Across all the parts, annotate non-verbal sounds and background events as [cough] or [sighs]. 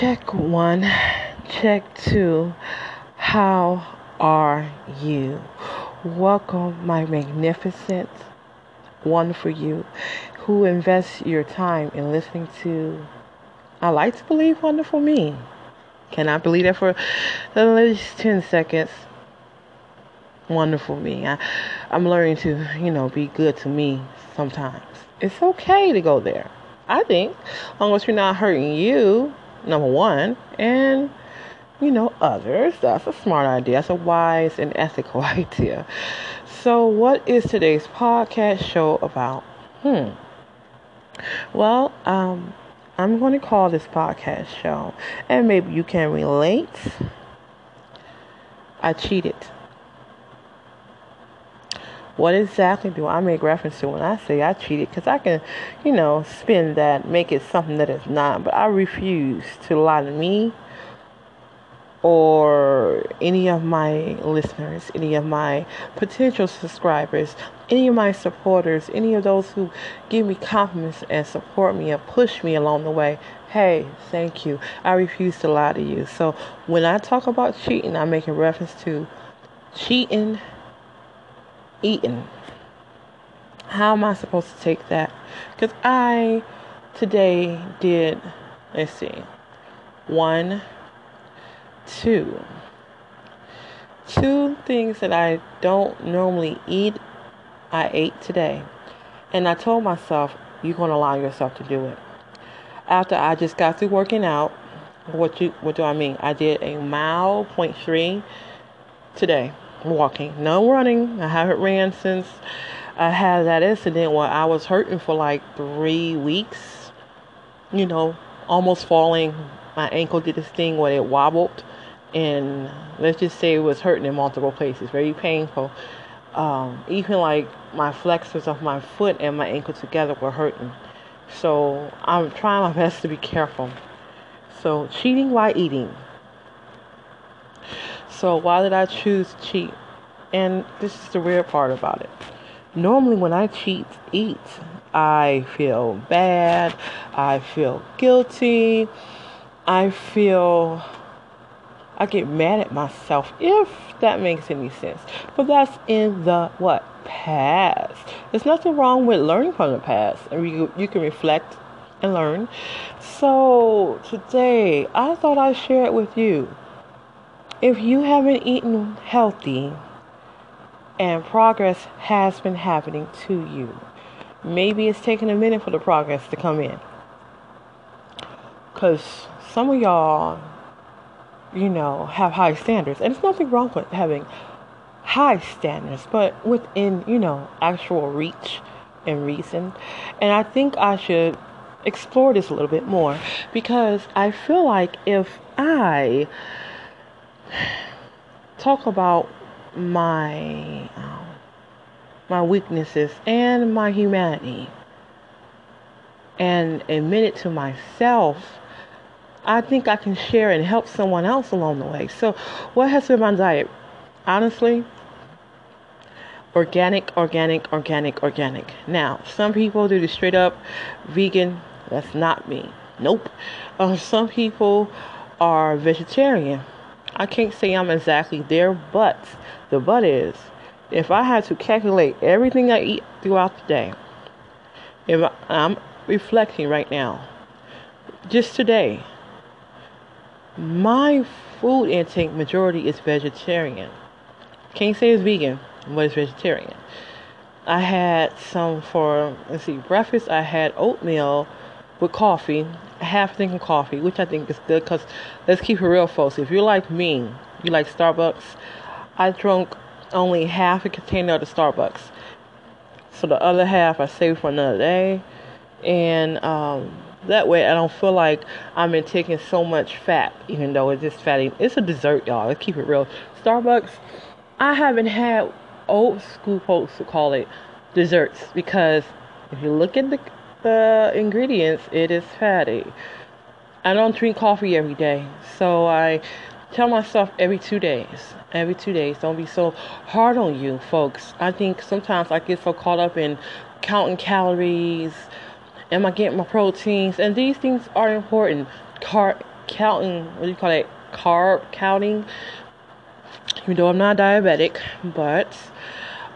Check one, check two. How are you? Welcome, my magnificent one for you who invests your time in listening to, I like to believe, wonderful me. Cannot believe that for at least 10 seconds. Wonderful me. I, I'm learning to, you know, be good to me sometimes. It's okay to go there. I think, as long as you're not hurting you, number one, and you know, others. That's a smart idea. That's a wise and ethical [laughs] idea. So, what is today's podcast show about? Hmm. Well, um, I'm going to call this podcast show, and maybe you can relate. I cheated. What exactly do I make reference to when I say I cheated? Because I can, you know, spin that, make it something that it's not, but I refuse to lie to me or any of my listeners, any of my potential subscribers, any of my supporters, any of those who give me compliments and support me and push me along the way. Hey, thank you. I refuse to lie to you. So when I talk about cheating, I'm making reference to cheating eating. How am I supposed to take that? Because I today did, let's see, one, two, two things that I don't normally eat, I ate today. And I told myself, you're going to allow yourself to do it. After I just got through working out, what you what do I mean? I did a mile point three today walking, no running. I haven't ran since I had that incident where I was hurting for like three weeks. You know, almost falling. My ankle did this thing where it wobbled, and let's just say it was hurting in multiple places, very painful. Um, even like my flexors of my foot and my ankle together were hurting. So I'm trying my best to be careful. So cheating while eating. So why did I choose cheat? And this is the weird part about it. Normally when I cheat eat, I feel bad, I feel guilty, I feel I get mad at myself if that makes any sense. But that's in the what? Past. There's nothing wrong with learning from the past. And you, you can reflect and learn. So today I thought I'd share it with you if you haven't eaten healthy and progress has been happening to you, maybe it's taking a minute for the progress to come in. Because some of y'all, you know, have high standards. And there's nothing wrong with having high standards, but within, you know, actual reach and reason. And I think I should explore this a little bit more because I feel like if I talk about my um, my weaknesses and my humanity and admit it to myself I think I can share and help someone else along the way. So, what has been my diet? Honestly, organic, organic, organic, organic. Now, some people do the straight up vegan. That's not me. Nope. Uh, some people are vegetarian. I can't say I'm exactly there, but the but is if I had to calculate everything I eat throughout the day, if I, I'm reflecting right now, just today, my food intake majority is vegetarian. Can't say it's vegan, but it's vegetarian. I had some for let's see breakfast. I had oatmeal with coffee half drinking coffee, which I think is good because let's keep it real, folks. If you're like me, you like Starbucks, I drank only half a container of the Starbucks. So the other half I save for another day. And um, that way I don't feel like I'm in taking so much fat, even though it's just fatty. It's a dessert, y'all. Let's keep it real. Starbucks, I haven't had old school folks to call it desserts because if you look at the the ingredients, it is fatty. I don't drink coffee every day, so I tell myself every two days. Every two days. Don't be so hard on you, folks. I think sometimes I get so caught up in counting calories. Am I getting my proteins? And these things are important. Car- counting, what do you call it, carb counting. Even though I'm not diabetic, but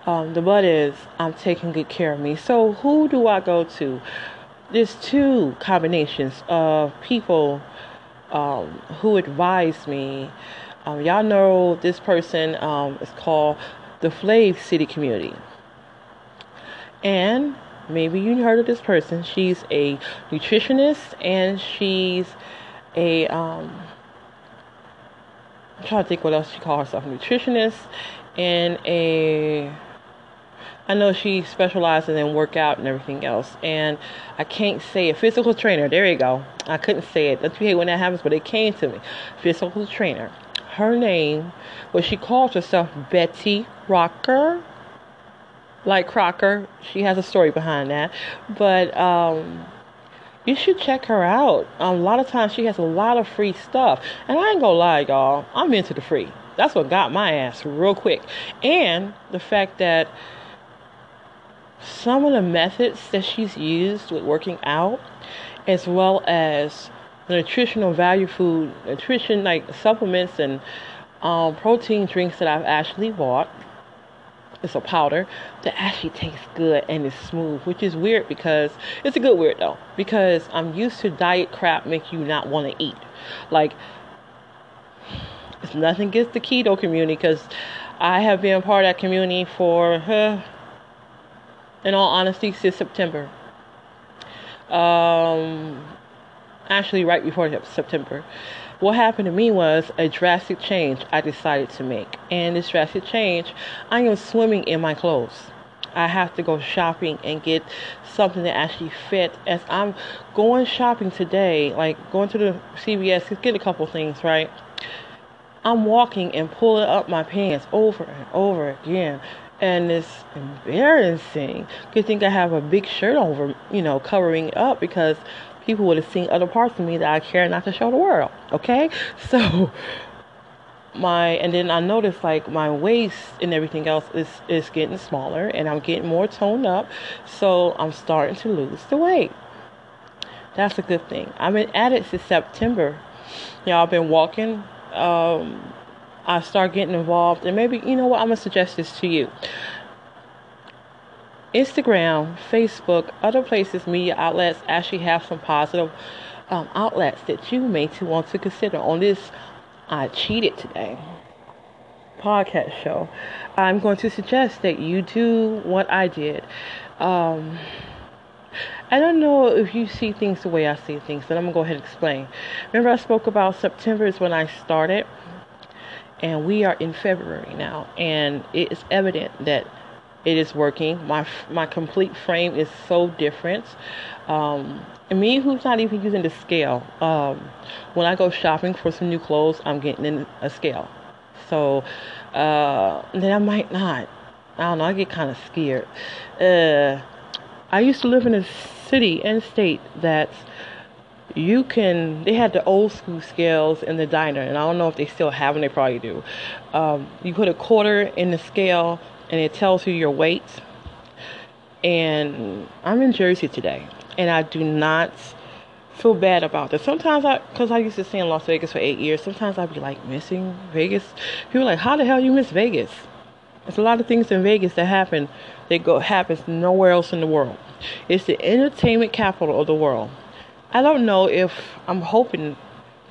um, the but is I'm taking good care of me. So who do I go to? There's two combinations of people um, who advise me. Um, y'all know this person um, is called the Flav City Community. And maybe you heard of this person. She's a nutritionist and she's a um, I'm trying to think what else she calls herself. Nutritionist and a I know she specializes in workout and everything else. And I can't say a physical trainer. There you go. I couldn't say it. That's hate when that happens, but it came to me. Physical trainer. Her name, well, she calls herself Betty Rocker. Like Crocker. She has a story behind that. But um, you should check her out. Um, a lot of times she has a lot of free stuff. And I ain't gonna lie, y'all. I'm into the free. That's what got my ass real quick. And the fact that some of the methods that she's used with working out, as well as nutritional value food, nutrition like supplements and um, protein drinks that I've actually bought. It's a powder that actually tastes good and is smooth, which is weird because it's a good weird though. Because I'm used to diet crap make you not want to eat. Like it's nothing against the keto community because I have been part of that community for uh, in all honesty, since September. Um, actually, right before September. What happened to me was a drastic change I decided to make. And this drastic change, I am swimming in my clothes. I have to go shopping and get something that actually fit. As I'm going shopping today, like going to the CVS to get a couple things, right? I'm walking and pulling up my pants over and over again and it's embarrassing. Good think I have a big shirt over, you know, covering up because people would have seen other parts of me that I care not to show the world. Okay, [laughs] so my and then I noticed like my waist and everything else is is getting smaller and I'm getting more toned up, so I'm starting to lose the weight. That's a good thing. I've been at it since September. Y'all been walking. Um, I start getting involved, and maybe you know what, I'm gonna suggest this to you. Instagram, Facebook, other places, media outlets actually have some positive um, outlets that you may to want to consider on this. I cheated today podcast show. I'm going to suggest that you do what I did. Um, I don't know if you see things the way I see things, but I'm gonna go ahead and explain. Remember, I spoke about September is when I started and we are in February now, and it is evident that it is working. My my complete frame is so different. Um, me, who's not even using the scale, um, when I go shopping for some new clothes, I'm getting in a scale. So uh, then I might not. I don't know. I get kind of scared. Uh, I used to live in a city and state that's you can they had the old school scales in the diner and i don't know if they still have them they probably do. Um, you put a quarter in the scale and it tells you your weight. And i'm in jersey today and i do not feel bad about this. Sometimes i because i used to stay in las vegas for eight years sometimes i'd be like missing vegas? People like how the hell you miss vegas? There's a lot of things in vegas that happen that go happens nowhere else in the world. It's the entertainment capital of the world I don't know if I'm hoping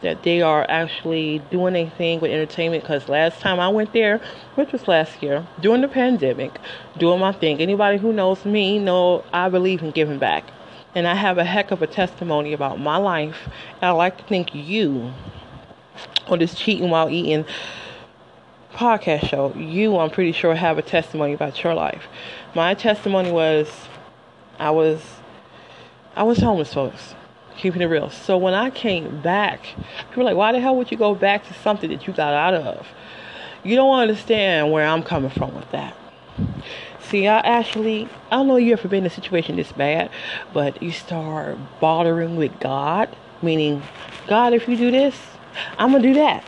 that they are actually doing anything with entertainment because last time I went there, which was last year, during the pandemic, doing my thing. Anybody who knows me know I believe in giving back. And I have a heck of a testimony about my life. And I'd like to thank you on this cheating while eating podcast show. You, I'm pretty sure, have a testimony about your life. My testimony was I was I was homeless folks keeping it real. So when I came back, people were like, why the hell would you go back to something that you got out of? You don't understand where I'm coming from with that. See, I actually, I don't know you ever been in a situation this bad, but you start bothering with God, meaning, God, if you do this, I'm going to do that.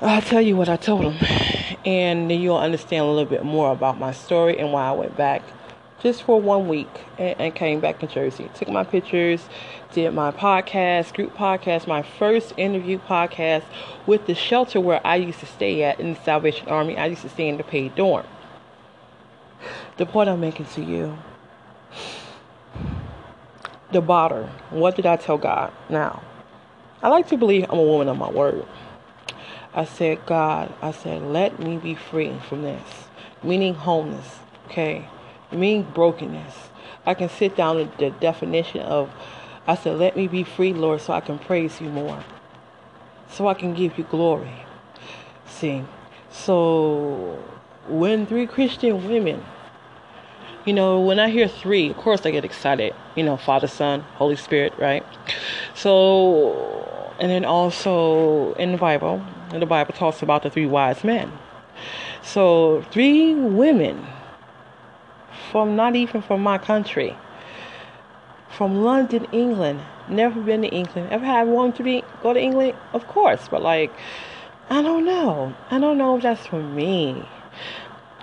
I'll tell you what I told him, and then you'll understand a little bit more about my story and why I went back just for one week and, and, came back to Jersey. Took my pictures, did my podcast, group podcast, my first interview podcast with the shelter where I used to stay at in the Salvation Army. I used to stay in the paid dorm. The point I'm making to you the bottom. What did I tell God? Now, I like to believe I'm a woman of my word. I said, God, I said, let me be free from this, meaning wholeness, okay? Meaning brokenness. I can sit down with the definition of, I said, let me be free, Lord, so I can praise you more, so I can give you glory. See, so when three Christian women you know, when I hear three, of course I get excited. You know, Father, Son, Holy Spirit, right? So, and then also in the Bible, and the Bible talks about the three wise men. So, three women from not even from my country, from London, England. Never been to England. Ever had one to be go to England? Of course, but like, I don't know. I don't know if that's for me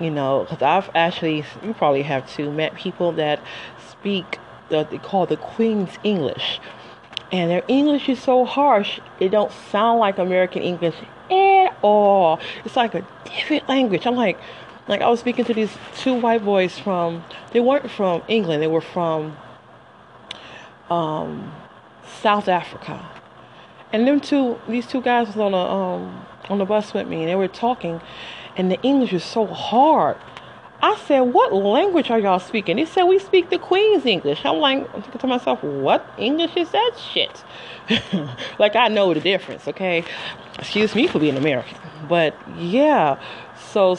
you know, because I've actually, you probably have too, met people that speak what they call the Queen's English. And their English is so harsh, it don't sound like American English at all. It's like a different language. I'm like, like I was speaking to these two white boys from, they weren't from England, they were from um, South Africa. And them two, these two guys was on a um, on the bus with me, and they were talking, and the English was so hard. I said, What language are y'all speaking? They said, We speak the Queen's English. I'm like, I'm thinking to myself, What English is that shit? [laughs] like, I know the difference, okay? Excuse me for being American. But yeah, so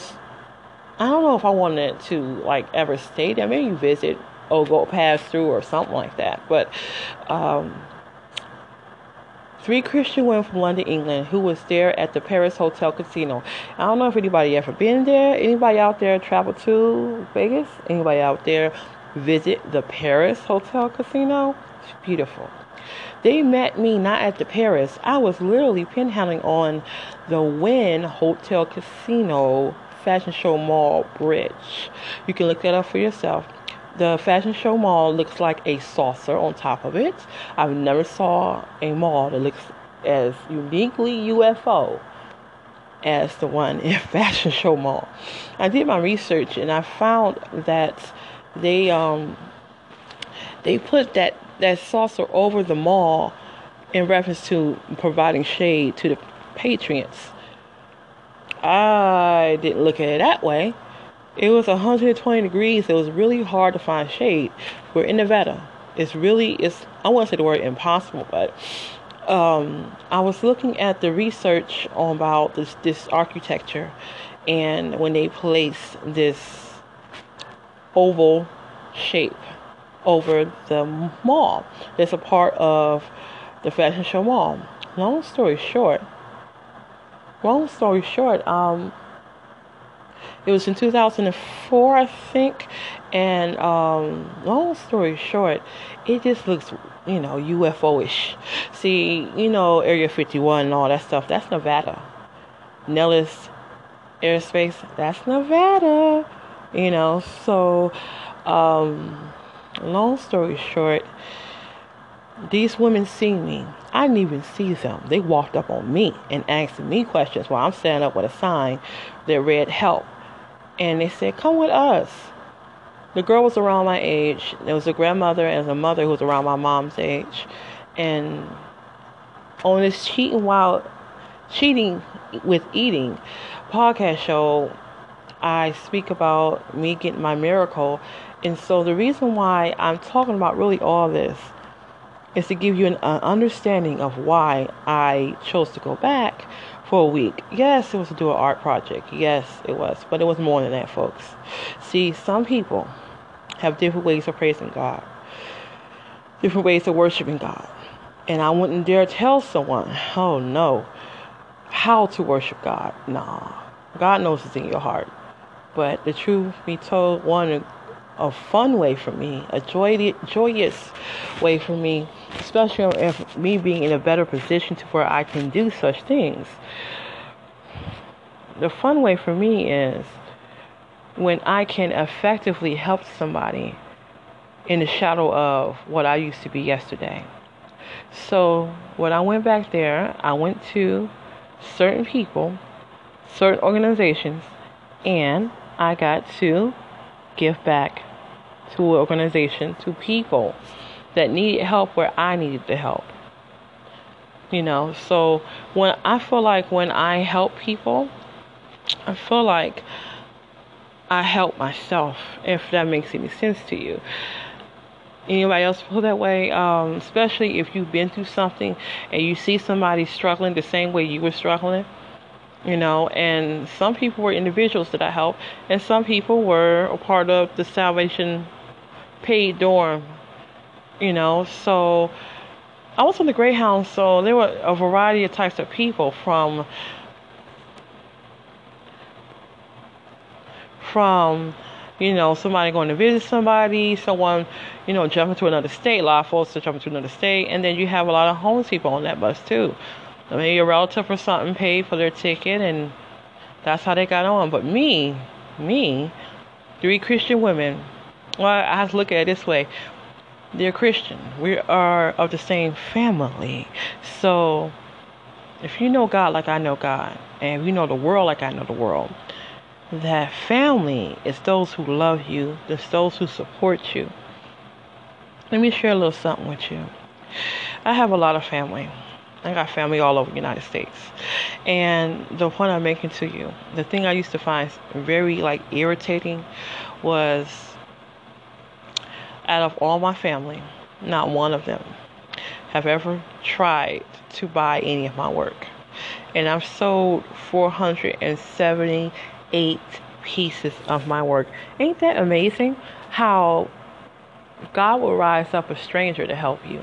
I don't know if I wanted to, like, ever stay there. Maybe visit or go pass through or something like that. But, um, three Christian women from London, England, who was there at the Paris Hotel Casino. I don't know if anybody ever been there. Anybody out there travel to Vegas? Anybody out there visit the Paris Hotel Casino? It's beautiful. They met me not at the Paris. I was literally pinhandling on the Wynn Hotel Casino Fashion Show Mall Bridge. You can look that up for yourself. The fashion show mall looks like a saucer on top of it. I've never saw a mall that looks as uniquely UFO as the one in [laughs] Fashion Show Mall. I did my research and I found that they um they put that that saucer over the mall in reference to providing shade to the patriots. I didn't look at it that way. It was 120 degrees. It was really hard to find shade. We're in Nevada. It's really, it's, I won't say the word impossible, but um, I was looking at the research on about this, this architecture and when they place this oval shape over the mall. It's a part of the fashion show mall. Long story short, long story short, um, it was in 2004, I think. And um, long story short, it just looks, you know, UFO-ish. See, you know, Area 51 and all that stuff. That's Nevada. Nellis Airspace. That's Nevada. You know, so um, long story short, these women see me. I didn't even see them. They walked up on me and asked me questions while I'm standing up with a sign that read help and they said, Come with us. The girl was around my age. There was a grandmother and a mother who was around my mom's age. And on this cheating while cheating with eating podcast show, I speak about me getting my miracle. And so the reason why I'm talking about really all this is to give you an understanding of why I chose to go back for a week. Yes, it was to do an art project. Yes, it was. But it was more than that, folks. See, some people have different ways of praising God, different ways of worshiping God. And I wouldn't dare tell someone, oh no, how to worship God. Nah. God knows it's in your heart. But the truth be told, one a fun way for me, a joy, joyous way for me, especially if me being in a better position to where I can do such things. The fun way for me is when I can effectively help somebody in the shadow of what I used to be yesterday. So when I went back there, I went to certain people, certain organizations, and I got to give back to an organization, to people that needed help where I needed the help. You know, so when I feel like when I help people, I feel like I help myself, if that makes any sense to you. Anybody else feel that way? Um, especially if you've been through something and you see somebody struggling the same way you were struggling, you know. And some people were individuals that I helped, and some people were a part of the Salvation paid dorm, you know. So I was on the Greyhound, so there were a variety of types of people from from you know somebody going to visit somebody, someone you know jumping to another state, a lot of folks are jumping to another state, and then you have a lot of homeless people on that bus too. Mean, your relative or something paid for their ticket, and that's how they got on. But me, me, three Christian women. Well, I have to look at it this way they're Christian. We are of the same family. So if you know God like I know God, and you know the world like I know the world, that family is those who love you, it's those who support you. Let me share a little something with you. I have a lot of family. I got family all over the United States. And the point I'm making to you, the thing I used to find very like irritating was out of all my family, not one of them have ever tried to buy any of my work. And I've sold 478 pieces of my work. Ain't that amazing? How God will rise up a stranger to help you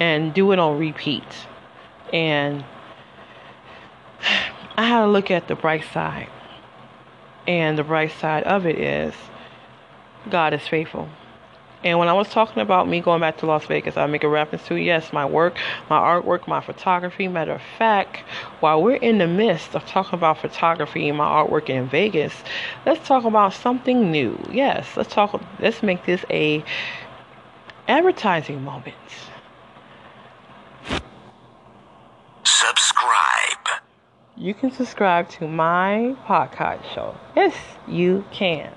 and do it on repeat. And I had to look at the bright side. And the bright side of it is God is faithful. And when I was talking about me going back to Las Vegas, I make a reference to yes, my work, my artwork, my photography. Matter of fact, while we're in the midst of talking about photography and my artwork in Vegas, let's talk about something new. Yes, let's talk. Let's make this a advertising moment. Subscribe. You can subscribe to my podcast show. Yes, you can.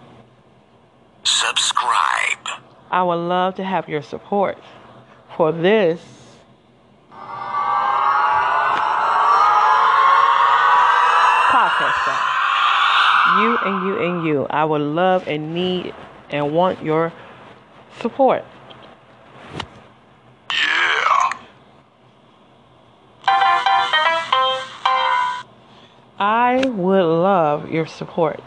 Subscribe. I would love to have your support for this podcast show. You and you and you. I would love and need and want your support. I would love your support.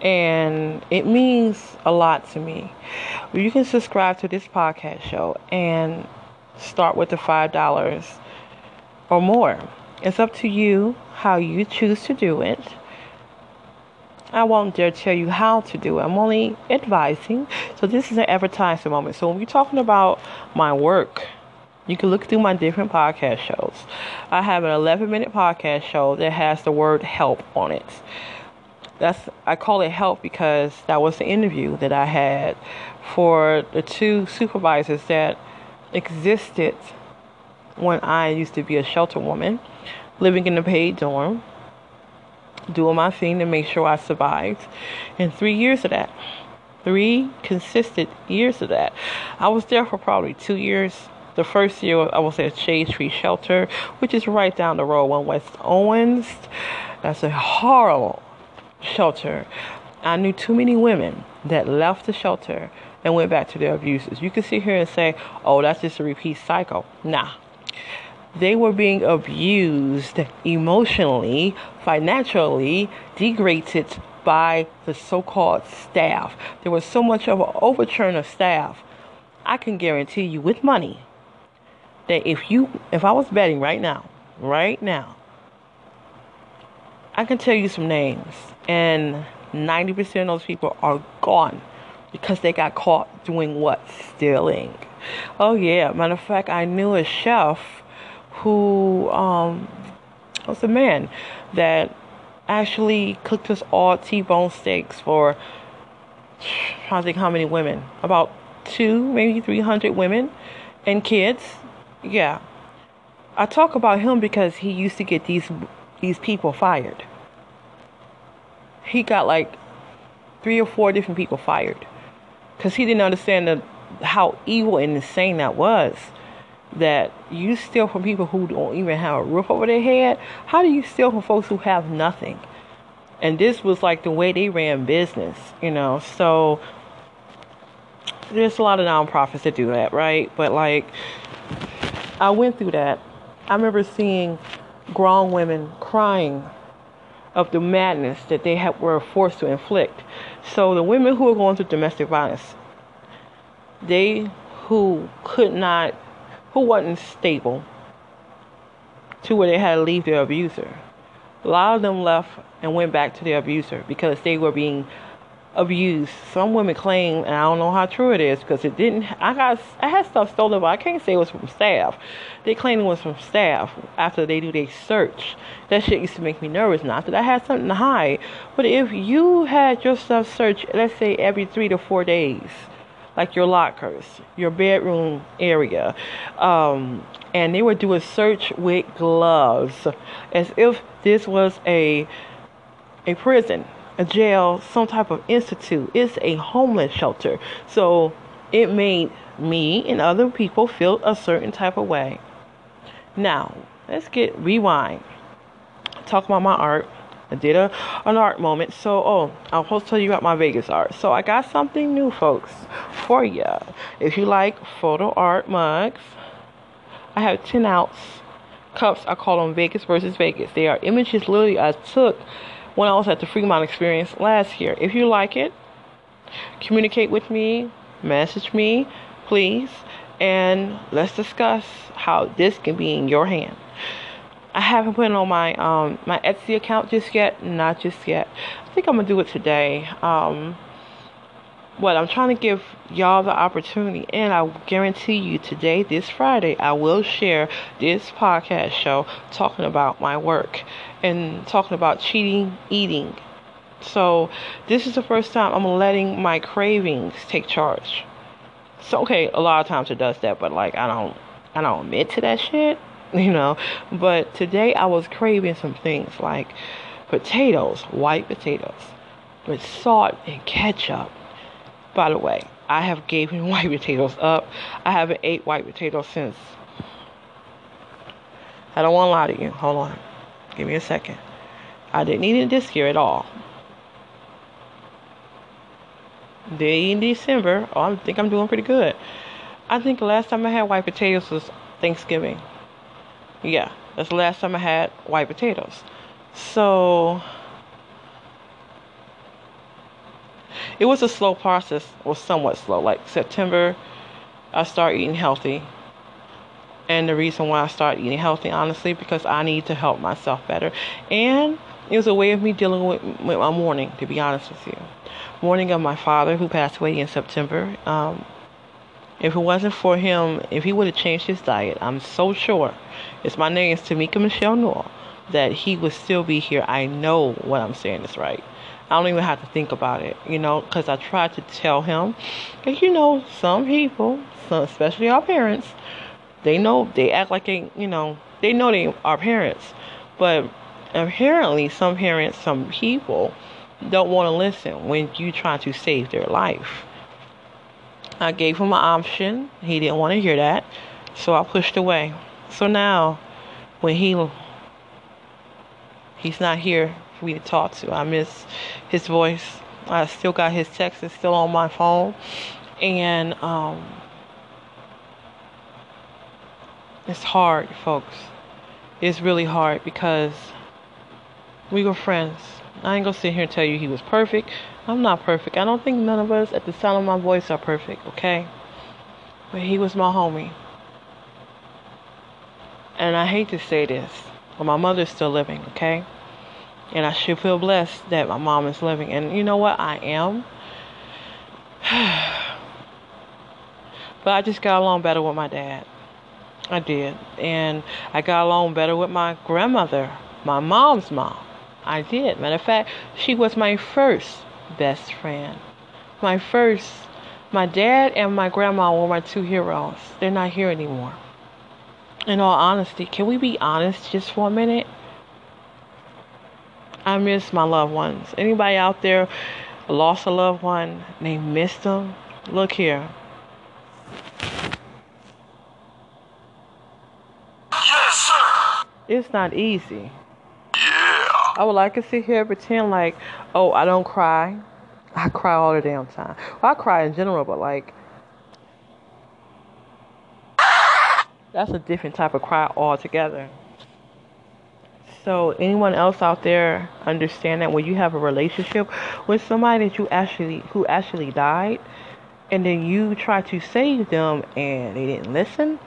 And it means a lot to me you can subscribe to this podcast show and start with the $5 or more. It's up to you how you choose to do it. I won't dare tell you how to do it. I'm only advising. So this is an advertising moment. So when we're talking about my work, you can look through my different podcast shows. I have an 11 minute podcast show that has the word help on it. That's I call it help because that was the interview that I had for the two supervisors that existed when I used to be a shelter woman, living in a paid dorm, doing my thing to make sure I survived. And three years of that, three consistent years of that. I was there for probably two years. The first year I was at Shade Tree Shelter, which is right down the road on West Owens. That's a horrible shelter. I knew too many women that left the shelter and went back to their abuses. You can sit here and say, oh, that's just a repeat cycle. Nah. They were being abused emotionally, financially, degraded by the so called staff. There was so much of an overturn of staff. I can guarantee you with money that if you if I was betting right now, right now, I can tell you some names and 90% of those people are gone because they got caught doing what? Stealing. Oh yeah, matter of fact, I knew a chef who um, was a man that actually cooked us all T-bone steaks for I think how many women, about two, maybe three hundred women and kids. Yeah, I talk about him because he used to get these these people fired. He got like three or four different people fired because he didn't understand the, how evil and insane that was that you steal from people who don't even have a roof over their head. How do you steal from folks who have nothing? And this was like the way they ran business, you know. So there's a lot of nonprofits that do that, right? But like, I went through that. I remember seeing grown women crying of the madness that they were forced to inflict. So the women who were going through domestic violence, they who could not who wasn't stable to where they had to leave their abuser. A lot of them left and went back to their abuser because they were being abused. Some women claim, and I don't know how true it is because it didn't. I got I had stuff stolen, but I can't say it was from staff. They claim it was from staff after they do their search. That shit used to make me nervous. Not that I had something to hide, but if you had your stuff searched, let's say every three to four days like your lockers, your bedroom area. Um, and they would do a search with gloves as if this was a a prison, a jail, some type of institute. It's a homeless shelter. So it made me and other people feel a certain type of way. Now, let's get rewind. Talk about my art. I did a an art moment. So, oh, I'll to tell you about my Vegas art. So, I got something new, folks, for you. If you like photo art mugs, I have 10 ounce cups. I call them Vegas versus Vegas. They are images literally I took when I was at the Fremont Experience last year. If you like it, communicate with me, message me, please, and let's discuss how this can be in your hand. I haven't put it on my um, my Etsy account just yet. Not just yet. I think I'm gonna do it today. Um, what I'm trying to give y'all the opportunity, and I guarantee you today, this Friday, I will share this podcast show talking about my work and talking about cheating eating. So this is the first time I'm letting my cravings take charge. So okay, a lot of times it does that, but like I don't I don't admit to that shit. [laughs] you know. But today I was craving some things like potatoes, white potatoes, with salt and ketchup. By the way, I have given [laughs] white potatoes up. I haven't ate white potatoes since. I don't want to lie to you. Hold on. Give me a second. I didn't eat it this year at all. Did in December. Oh, I think I'm doing pretty good. I think the last time I had white potatoes was Thanksgiving. Yeah, that's the last time I had white potatoes. So it was a slow process, or somewhat slow. Like September, I started eating healthy. And the reason why I started eating healthy, honestly, because I need to help myself better. And it was a way of me dealing with, with my mourning, to be honest with you. Mourning of my father, who passed away in September. Um, if it wasn't for him, if he would have changed his diet, I'm so sure. It's my name is Tamika Michelle Newell. That he would still be here. I know what I'm saying is right. I don't even have to think about it, you know, because I tried to tell him. Because, you know, some people, some, especially our parents, they know, they act like they, you know, they know they are parents. But apparently, some parents, some people don't want to listen when you try to save their life. I gave him an option. He didn't want to hear that. So I pushed away. So now, when he he's not here for had talked to, I miss his voice. I still got his text. It's still on my phone, and um, it's hard, folks. It's really hard because we were friends. I ain't gonna sit here and tell you he was perfect. I'm not perfect. I don't think none of us at the sound of my voice are perfect, okay? But he was my homie. And I hate to say this, but my mother's still living, okay? And I should feel blessed that my mom is living. And you know what? I am. [sighs] but I just got along better with my dad. I did. And I got along better with my grandmother, my mom's mom. I did. Matter of fact, she was my first best friend. My first, my dad and my grandma were my two heroes. They're not here anymore. In all honesty, can we be honest just for a minute? I miss my loved ones. Anybody out there lost a loved one, they missed them? Look here. Yes, sir. It's not easy. Yeah. I would like to sit here and pretend like, oh, I don't cry. I cry all the damn time. Well, I cry in general, but like, that's a different type of cry altogether. So, anyone else out there understand that when you have a relationship with somebody that you actually who actually died, and then you try to save them and they didn't listen.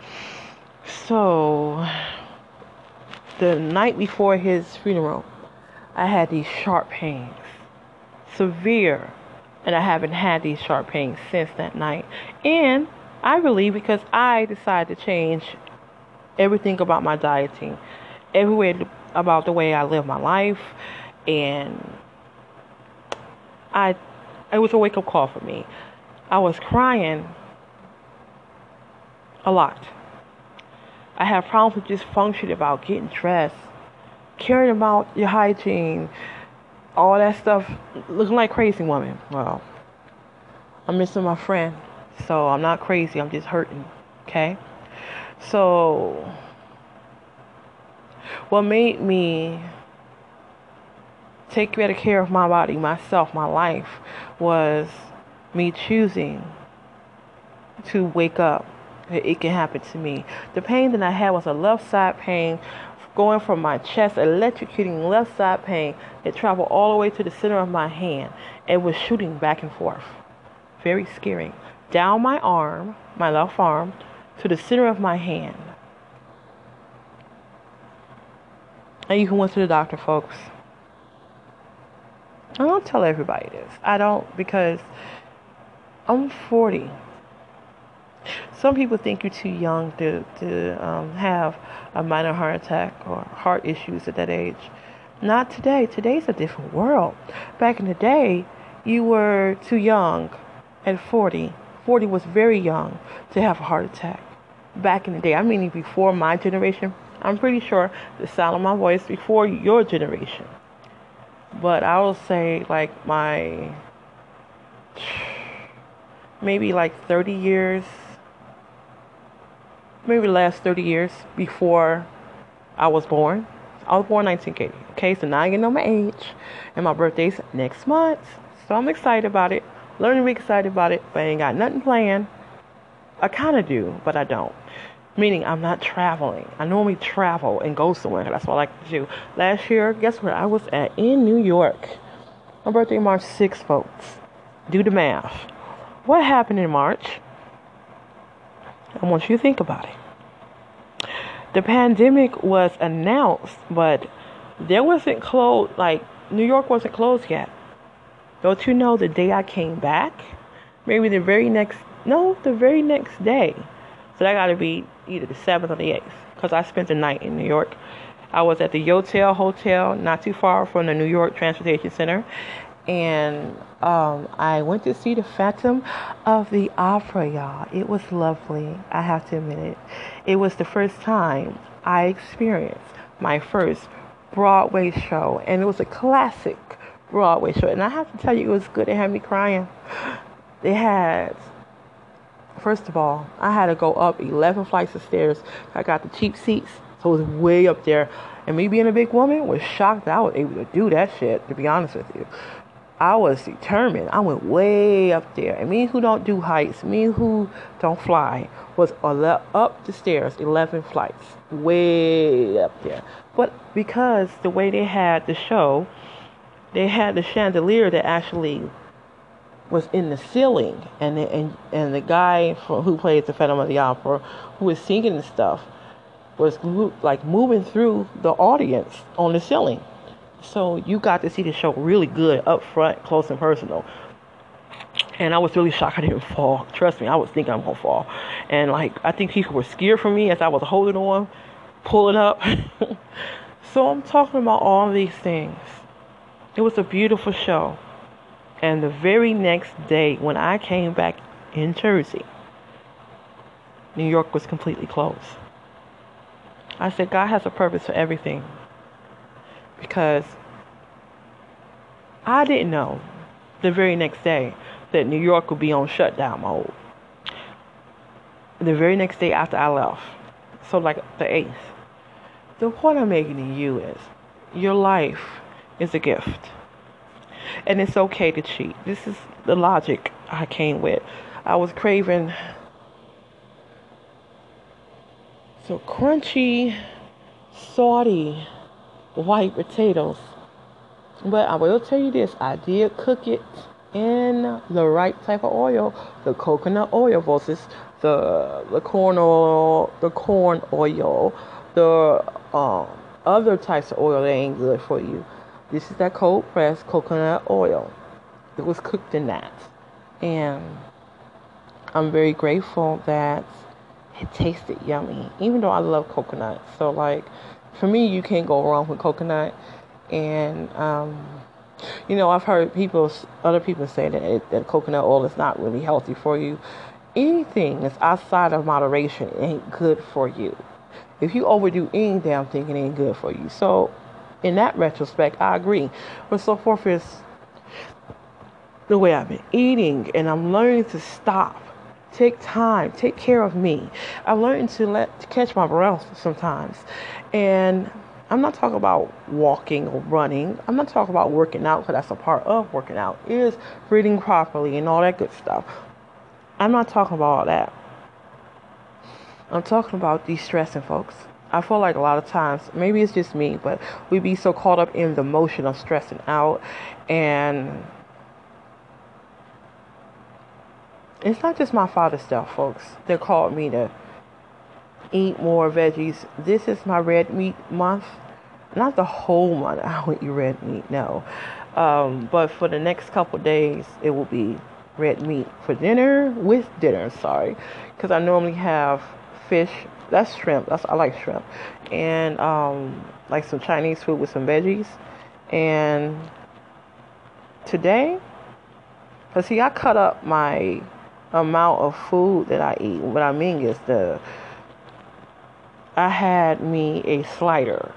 So, the night before his funeral, I had these sharp pains, severe, and I haven't had these sharp pains since that night. And I believe because I decided to change everything about my dieting, everywhere about the way I live my life, and I, it was a wake up call for me. I was crying a lot. I have problems with dysfunction about getting dressed, caring about your hygiene, all that stuff, looking like crazy woman. Well, I'm missing my friend, so I'm not crazy. I'm just hurting. Okay, so what made me take better care of my body, myself, my life was me choosing to wake up. It can happen to me. The pain that I had was a left side pain going from my chest, electrocuting left side pain that traveled all the way to the center of my hand. It was shooting back and forth. Very scary. Down my arm, my left arm, to the center of my hand. And you can went to the doctor, folks. I don't tell everybody this. I don't because I'm 40. Some people think you're too young to to um, have a minor heart attack or heart issues at that age. Not today. Today's a different world. Back in the day, you were too young at 40. 40 was very young to have a heart attack. Back in the day, I mean before my generation. I'm pretty sure the sound of my voice before your generation. But I will say like my maybe like 30 years, maybe last 30 years before I was born. I was born 1980. Okay, so now I know my age, and my birthday's next month. So I'm excited about it. Learning to be excited about it, but I ain't got nothing planned. I kind of do, but I don't. Meaning I'm not traveling. I normally travel and go somewhere. That's what I like to do. Last year, guess where I was at? In New York. My birthday March 6th, folks. Do the math. What happened in March? I want you to think about it. The pandemic was announced, but there wasn't closed, like, New York wasn't closed yet. Don't you know the day I came back? Maybe the very next, no, the very next day. So that got to be either the 7th or the 8th, because I spent the night in New York. I was at the Yotel Hotel, not too far from the New York Transportation Center, and um, I went to see the Phantom of the Opera, y'all. It was lovely. I have to admit it. It was the first time I experienced my first Broadway show, and it was a classic Broadway show. And I have to tell you, it was good. It had me crying. It had, first of all, I had to go up 11 flights of stairs. I got the cheap seats, so it was way up there. And me being a big woman was shocked that I was able to do that shit, to be honest with you. I was determined. I went way up there. And me who don't do heights, me who don't fly, was up the stairs, 11 flights, way up there. But because the way they had the show, they had the chandelier that actually was in the ceiling, and the, and and the guy who plays the Phantom of the Opera, who was singing and stuff, was like moving through the audience on the ceiling. So you got to see the show really good up front, close and personal. And I was really shocked I didn't fall. Trust me, I was thinking I'm gonna fall. And like I think people were scared for me as I was holding on, pulling up. [laughs] so I'm talking about all these things. It was a beautiful show. And the very next day, when I came back in Jersey, New York was completely closed. I said, God has a purpose for everything. Because I didn't know the very next day that New York would be on shutdown mode. The very next day after I left, so like the 8th. The point I'm making to you is your life is a gift. And it's okay to cheat. This is the logic I came with. I was craving so crunchy, salty white potatoes. But I will tell you this I did cook it in the right type of oil, the coconut oil versus the the corn oil, the corn oil, the um, other types of oil that ain't good for you. This is that cold pressed coconut oil. It was cooked in that, and I'm very grateful that it tasted yummy. Even though I love coconut, so like for me, you can't go wrong with coconut, and um, you know, I've heard people, other people say that it, that coconut oil is not really healthy for you. Anything that's outside of moderation ain't good for you. If you overdo any damn thing, it ain't good for you. So, in that retrospect, I agree. But so forth is the way I've been eating, and I'm learning to stop, take time, take care of me. I'm learning to let to catch my breath sometimes, and I'm not talking about walking or running. I'm not talking about working out because that's a part of working out. Is breathing properly and all that good stuff. I'm not talking about all that. I'm talking about de-stressing, folks. I feel like a lot of times, maybe it's just me, but we be so caught up in the motion of stressing out, and it's not just my father's stuff, folks. They called me to eat more veggies. This is my red meat month. Not the whole month [laughs] I will eat red meat, no. Um, but for the next couple days, it will be red meat for dinner with dinner. Sorry, because I normally have fish. That's shrimp. That's I like shrimp, and um, like some Chinese food with some veggies. And today, cause see, I cut up my amount of food that I eat. What I mean is the I had me a slider.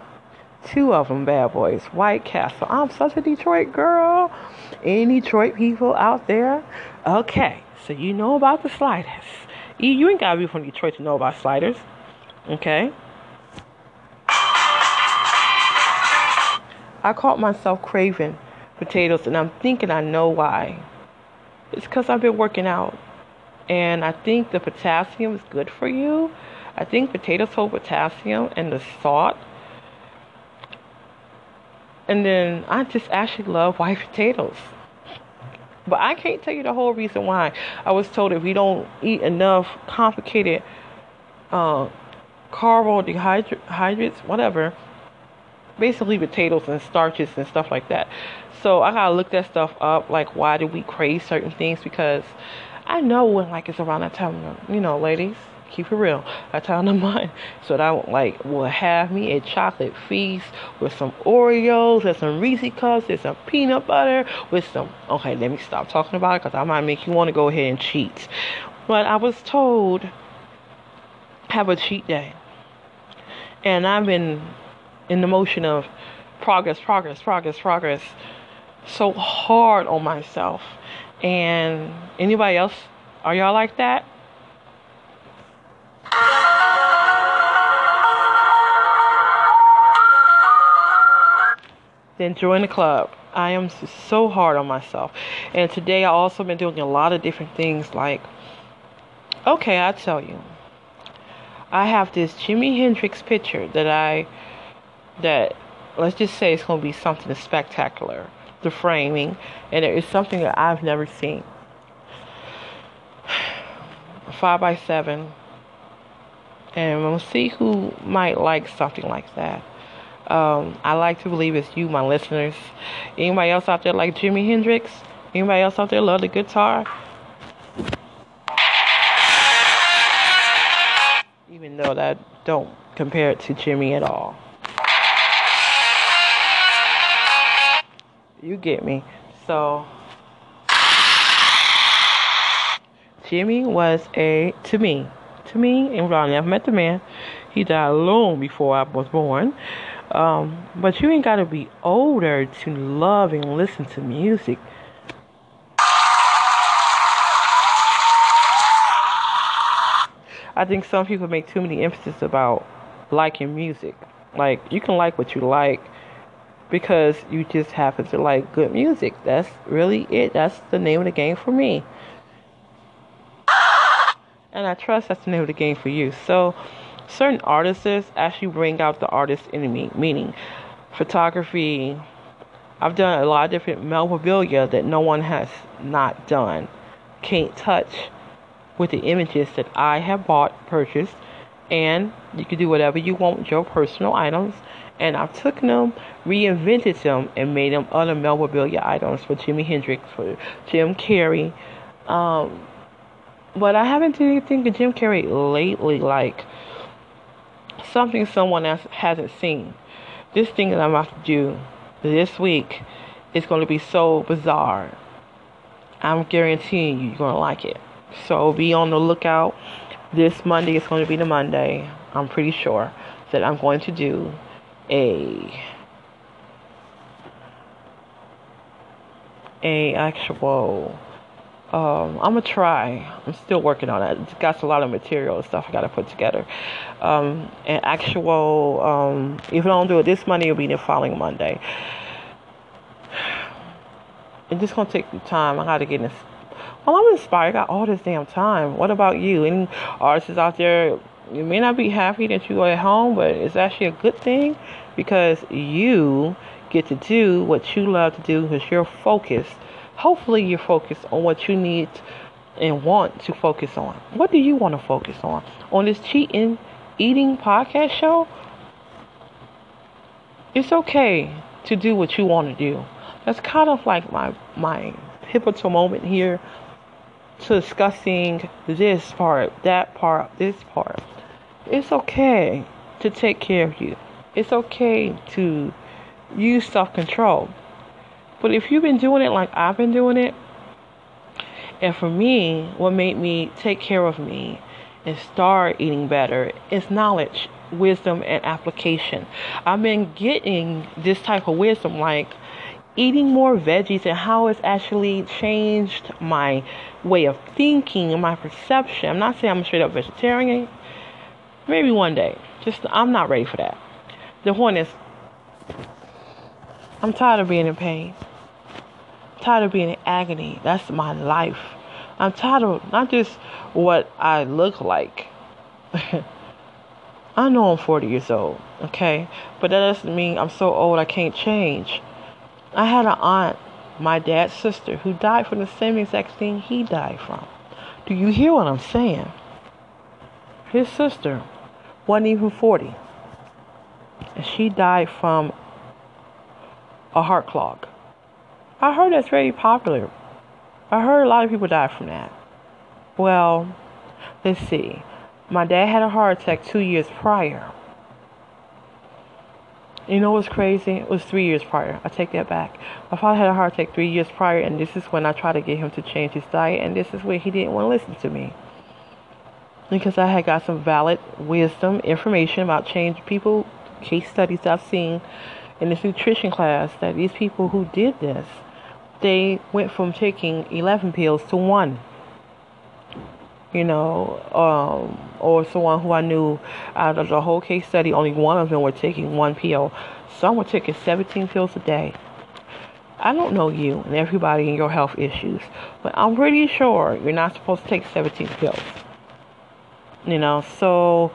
Two of them bad boys. White Castle. I'm such a Detroit girl. Any Detroit people out there? Okay, so you know about the sliders. You ain't gotta be from Detroit to know about sliders. Okay? I caught myself craving potatoes and I'm thinking I know why. It's because I've been working out. And I think the potassium is good for you. I think potatoes hold potassium and the salt. And then I just actually love white potatoes. But I can't tell you the whole reason why. I was told if you don't eat enough complicated uh, carbohydrates, whatever, basically potatoes and starches and stuff like that. So I gotta look that stuff up. Like, why do we crave certain things? Because I know when like it's around that time, you know, ladies keep it real. I tell them mine. So that I like will have me a chocolate feast with some Oreos and some Reese cups and some peanut butter with some. Okay, let me stop talking about it because I might make you want to go ahead and cheat. But I was told have a cheat day, and I've been in the motion of progress, progress, progress, progress, so hard on myself. And anybody else, are y'all like that? Then join the club. I am so hard on myself. And today I also been doing a lot of different things like okay, I tell you. I have this Jimi Hendrix picture that I that let's just say it's going to be something spectacular. The framing and it is something that I've never seen. [sighs] 5 by 7 and we'll see who might like something like that. Um, I like to believe it's you, my listeners. Anybody else out there like Jimi Hendrix? Anybody else out there love the guitar? Though that don't compare it to Jimi at all. You get me. So Jimi was a to me, to me, and Ronnie. I've met the man. He died long before I was born. Um, but you ain't gotta be older to love and listen to music. I think some people make too many emphasis about liking music. Like you can like what you like because you just happen to like good music. That's really it. That's the name of the game for me. And I trust that's the name of the game for you. So certain artists actually bring out the artist in me, meaning photography. I've done a lot of different memorabilia that no one has not done, can't touch with the images that I have bought, purchased, and you can do whatever you want with your personal items. And I've taken them, reinvented them, and made them other memorabilia items for Jimi Hendrix, for Jim Carrey. Um, but I haven't done anything with Jim Carrey lately, like something someone else hasn't seen. This thing that I'm about to do this week is going to be so bizarre. I'm guaranteeing you, you're going to like it. So be on the lookout. This Monday is going to be the Monday. I'm pretty sure that I'm going to do a a actual um, I'm gonna try. I'm still working on it. It's got a lot of material and stuff I gotta put together. Um, an actual, um, if I don't do it this Monday, it'll be the following Monday. [sighs] It's just gonna take time. I gotta get in. Well, I'm inspired. I got all this damn time. What about you? Any artists out there? You may not be happy that you are at home, but it's actually a good thing because you get to do what you love to do because you're focused. Hopefully, you're focused on what you need and want to focus on. What do you want to focus on? On this cheating, eating podcast show? It's okay to do what you want to do. That's kind of like my my pivotal moment here to discussing this part, that part, this part. It's okay to take care of you. It's okay to use self control. But if you've been doing it like I've been doing it, and for me, what made me take care of me and start eating better is knowledge, wisdom, and application. I've been getting this type of wisdom like eating more veggies and how it's actually changed my way of thinking and my perception. I'm not saying I'm a straight up vegetarian. Maybe one day. Just I'm not ready for that. The point is I'm tired of being in pain. I'm tired of being in agony. That's my life. I'm tired of not just what I look like. [laughs] I know I'm 40 years old, okay? But that doesn't mean I'm so old I can't change. I had an aunt, my dad's sister, who died from the same exact thing he died from. Do you hear what I'm saying? His sister wasn't even 40. And she died from a heart clog. I heard that's very popular. I heard a lot of people die from that. Well, let's see. My dad had a heart attack two years prior. You know what's crazy? It was three years prior. I take that back. My father had a heart attack three years prior, and this is when I tried to get him to change his diet, and this is where he didn't want to listen to me. Because I had got some valid wisdom, information about change people, case studies I've seen in this nutrition class that these people who did this, they went from taking 11 pills to one you know, um, or someone who I knew out of the whole case study, only one of them were taking one pill. Some were taking 17 pills a day. I don't know you and everybody and your health issues, but I'm pretty sure you're not supposed to take 17 pills. You know, so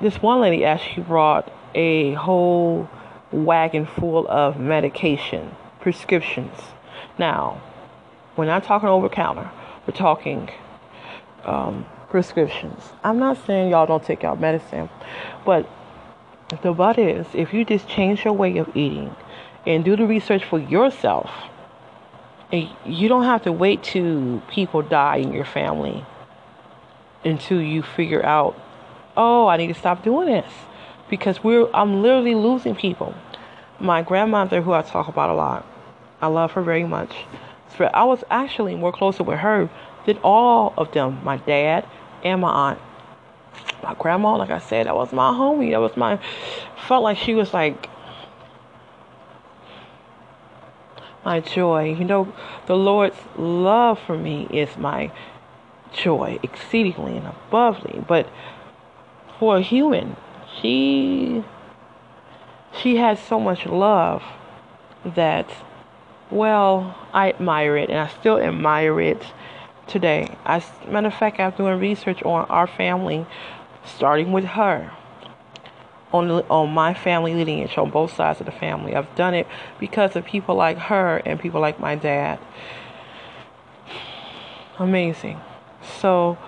this one lady actually brought a whole wagon full of medication, prescriptions. Now, we're not talking over counter, we're talking um, prescriptions. I'm not saying y'all don't take out medicine, but the but is if you just change your way of eating and do the research for yourself, you don't have to wait till people die in your family until you figure out, oh, I need to stop doing this because we're I'm literally losing people. My grandmother, who I talk about a lot, I love her very much. I was actually more closer with her than all of them my dad and my aunt. My grandma, like I said, that was my homie. That was my, felt like she was like my joy. You know, the Lord's love for me is my joy, exceedingly and abovely. But for a human, she she has so much love that well, I admire it and I still admire it today. As matter of fact, I'm doing research on our family, starting with her. On, on my family lineage, on both sides of the family. I've done it because of people like her and people like my dad. Amazing. So,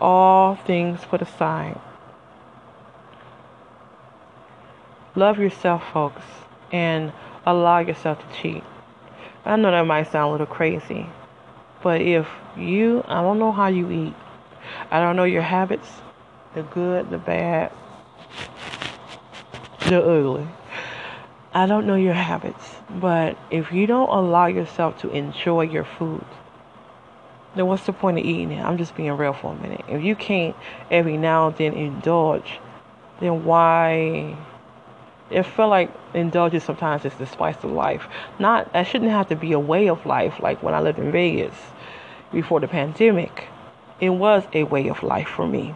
all things put aside. Love yourself, folks, and allow yourself to cheat. I know that might sound a little crazy, but if you, I don't know how you eat, I don't know your habits, the good, the bad, the ugly. I don't know your habits, but if you don't allow yourself to enjoy your food, then what's the point of eating it? I'm just being real for a minute. If you can't every now and then indulge, then why? It felt like indulgence sometimes is the spice of life. Not that shouldn't have to be a way of life. Like when I lived in Vegas before the pandemic, it was a way of life for me.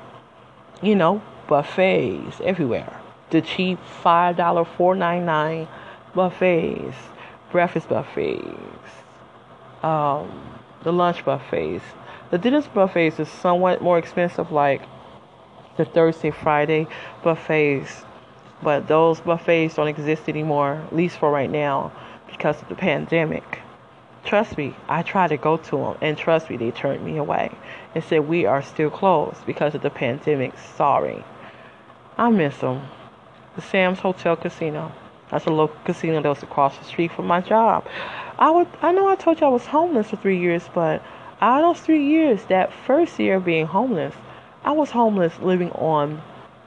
You know, buffets everywhere. The cheap five dollar four nine nine buffets, breakfast buffets. Um, the lunch buffets. The dinner buffets is somewhat more expensive, like the Thursday, Friday buffets, but those buffets don't exist anymore, at least for right now, because of the pandemic. Trust me, I tried to go to them, and trust me, they turned me away and said we are still closed because of the pandemic. Sorry, I miss them. The Sam's Hotel Casino. That's a local casino that was across the street from my job. I would I know I told you I was homeless for three years, but out of those three years, that first year of being homeless, I was homeless living on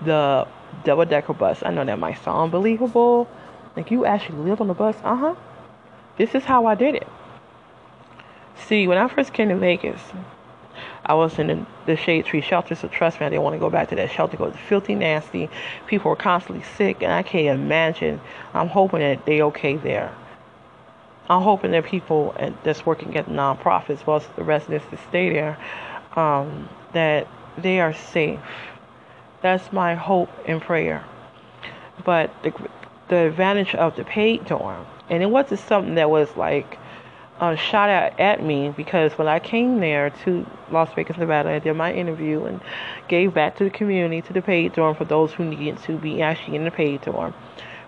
the double decker bus. I know that might sound unbelievable. Like you actually lived on the bus? Uh huh. This is how I did it. See, when I first came to Vegas, I was in the, the Shade Tree shelter, so trust me, I didn't want to go back to that shelter because it's filthy nasty. People were constantly sick, and I can't imagine. I'm hoping that they're okay there. I'm hoping that people that's working at nonprofits, well the residents that stay there, um, that they are safe. That's my hope and prayer. But the, the advantage of the paid dorm, and it wasn't something that was like uh, shot at, at me because when I came there to Las Vegas, Nevada, I did my interview and gave back to the community, to the paid dorm for those who needed to be actually in the paid dorm.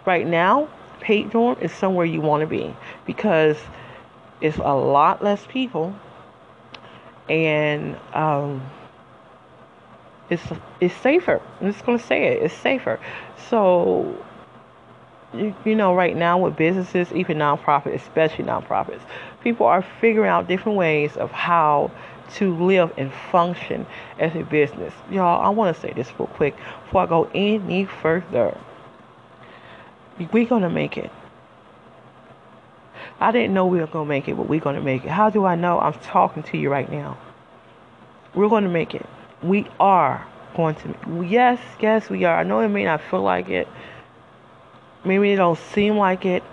Right now, paid dorm is somewhere you want to be because it's a lot less people and um, it's it's safer. I'm just gonna say it. It's safer. So you, you know, right now with businesses, even nonprofits, especially nonprofits, people are figuring out different ways of how to live and function as a business. Y'all, I want to say this real quick before I go any further. We're going to make it. I didn't know we were going to make it, but we're going to make it. How do I know? I'm talking to you right now. We're going to make it. We are going to. Yes, yes, we are. I know it may not feel like it. Maybe it don't seem like it,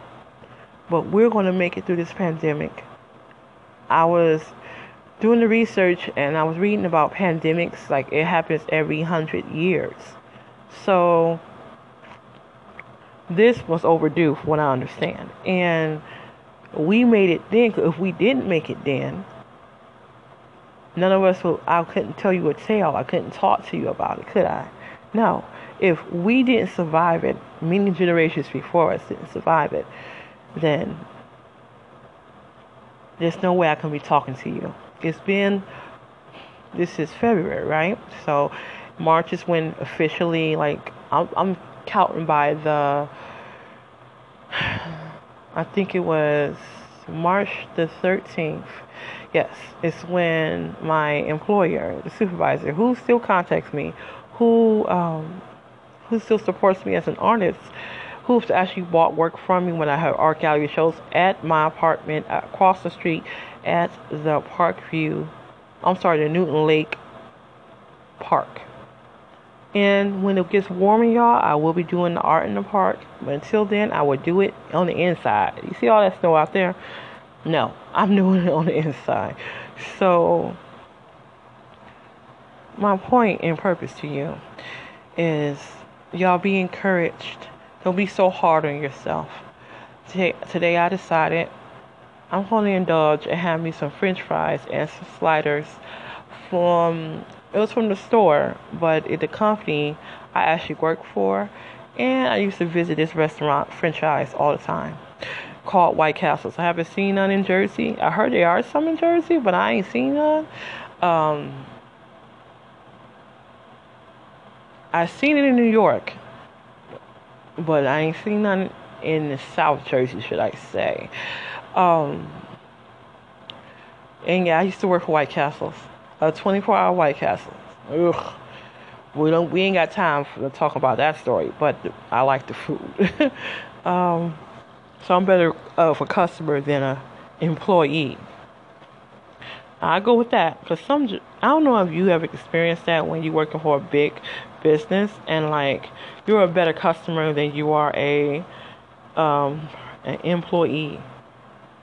but we're going to make it through this pandemic. I was doing the research and I was reading about pandemics, like it happens every hundred years. So this was overdue, from what I understand. And we made it then. If we didn't make it then, none of us. I couldn't tell you a tale. I couldn't talk to you about it, could I? No. If we didn't survive it, many generations before us didn't survive it, then there's no way I can be talking to you. It's been, this is February, right? So March is when officially, like, I'm, I'm counting by the, I think it was March the 13th. Yes, it's when my employer, the supervisor, who still contacts me, who um, who still supports me as an artist, Hoops actually bought work from me when I had art gallery shows at my apartment across the street at the Parkview. I'm sorry, the Newton Lake Park. And when it gets warmer, y'all, I will be doing the art in the park. But until then, I will do it on the inside. You see all that snow out there? No, [laughs] I'm doing it on the inside. So, my point and purpose to you is y'all be encouraged. Don't be so hard on yourself. Today, I decided I'm going to indulge and have me some french fries and some sliders from it was from the store, but it, the company I actually work for, and I used to visit this restaurant, franchise all the time, called White Castles. I haven't seen none in Jersey. I heard there are some in Jersey, but I ain't seen none. Um, I seen it in New York, but I ain't seen none in the South Jersey, should I say. Um, and yeah, I used to work for White Castles a 24 hour White Castle. Ugh. We don't. We ain't got time for, to talk about that story, but I like the food. [laughs] um, so I'm better of a customer than a employee. I go with that because some. I don't know if you ever experienced that when you're working for a big business and like you're a better customer than you are a um, an employee.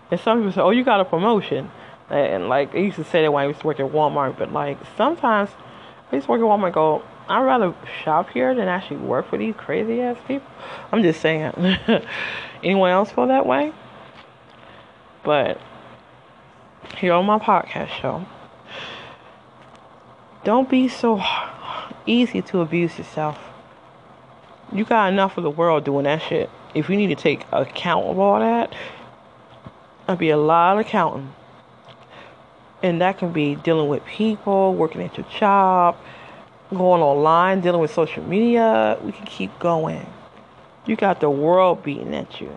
And some people say, "Oh, you got a promotion." And like I used to say that when I used to work at Walmart, but like sometimes I used to work at Walmart. go, I'd rather shop here than actually work for these crazy ass people. I'm just saying. [laughs] Anyone else feel that way? But here on my podcast show, don't be so easy to abuse yourself. You got enough of the world doing that shit. If you need to take account of all that, there'll be a lot of counting. And that can be dealing with people, working at your job, going online, dealing with social media. We can keep going. You got the world beating at you.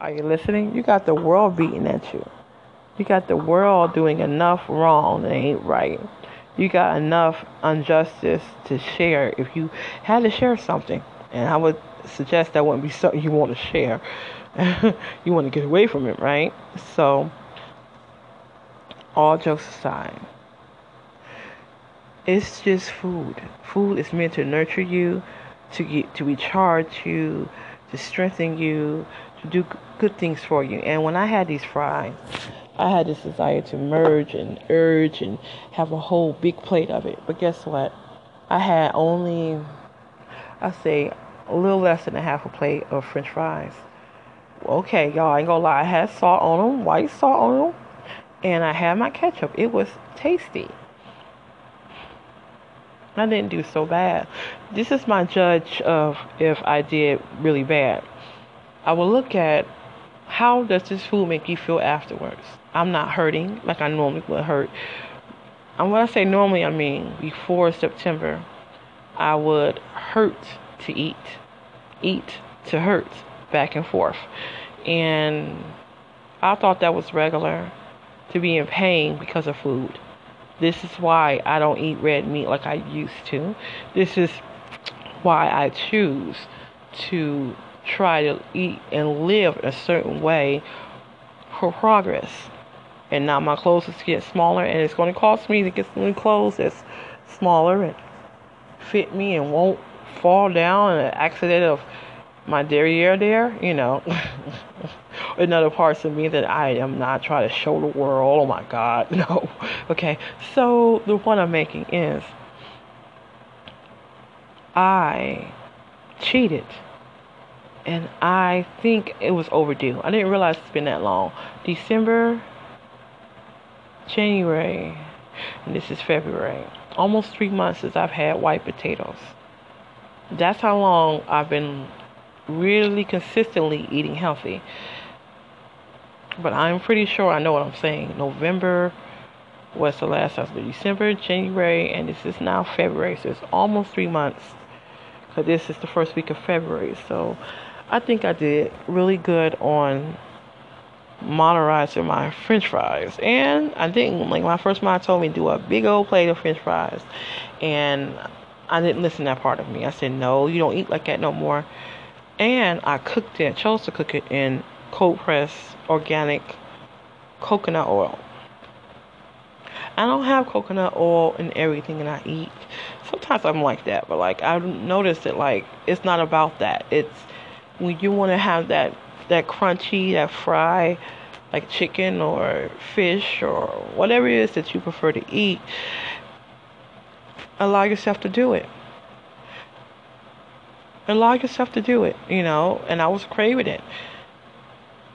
Are you listening? You got the world beating at you. You got the world doing enough wrong that ain't right. You got enough injustice to share if you had to share something. And I would suggest that wouldn't be something you want to share. [laughs] you want to get away from it, right? So, all jokes aside, it's just food. Food is meant to nurture you, to get to recharge you, to strengthen you, to do good things for you. And when I had these fries, I had this desire to merge and urge and have a whole big plate of it. But guess what? I had only, I say, a little less than a half a plate of French fries okay, y'all I ain't gonna lie. I had salt on them, white salt on them, and I had my ketchup. It was tasty. I didn't do so bad. This is my judge of if I did really bad. I will look at how does this food make you feel afterwards. I'm not hurting like I normally would hurt. And when I say normally, I mean before September, I would hurt to eat, eat to hurt back and forth. And I thought that was regular to be in pain because of food. This is why I don't eat red meat like I used to. This is why I choose to try to eat and live a certain way for progress. And now my clothes is getting smaller, and it's going to cost me to get some new clothes that's smaller and fit me and won't fall down in an accident of my derriere there, you know, [laughs] in other parts of me that I am not trying to show the world. Oh my God, [laughs] no. Okay, so the point I'm making is I cheated. And I think it was overdue. I didn't realize it's been that long. December, January, and this is February. Almost three months since I've had white potatoes. That's how long I've been really consistently eating healthy. But I'm pretty sure I know what I'm saying. November was the last time. December, January, and this is now February. So it's almost three months. Because this is the first week of February. So I think I did really good on modernizing my french fries. And I didn't. Like, my first mom told me do a big old plate of french fries. And I didn't listen to that part of me. I said, no, you don't eat like that no more. And I cooked it, chose to cook it in cold press organic coconut oil. I don't have coconut oil in everything that I eat. Sometimes I'm like that, but like I've noticed that like it's not about that. It's when you want to have that that crunchy, that fry, like chicken or fish or whatever it is that you prefer to eat, allow yourself to do it. Allow yourself to do it, you know, and I was craving it.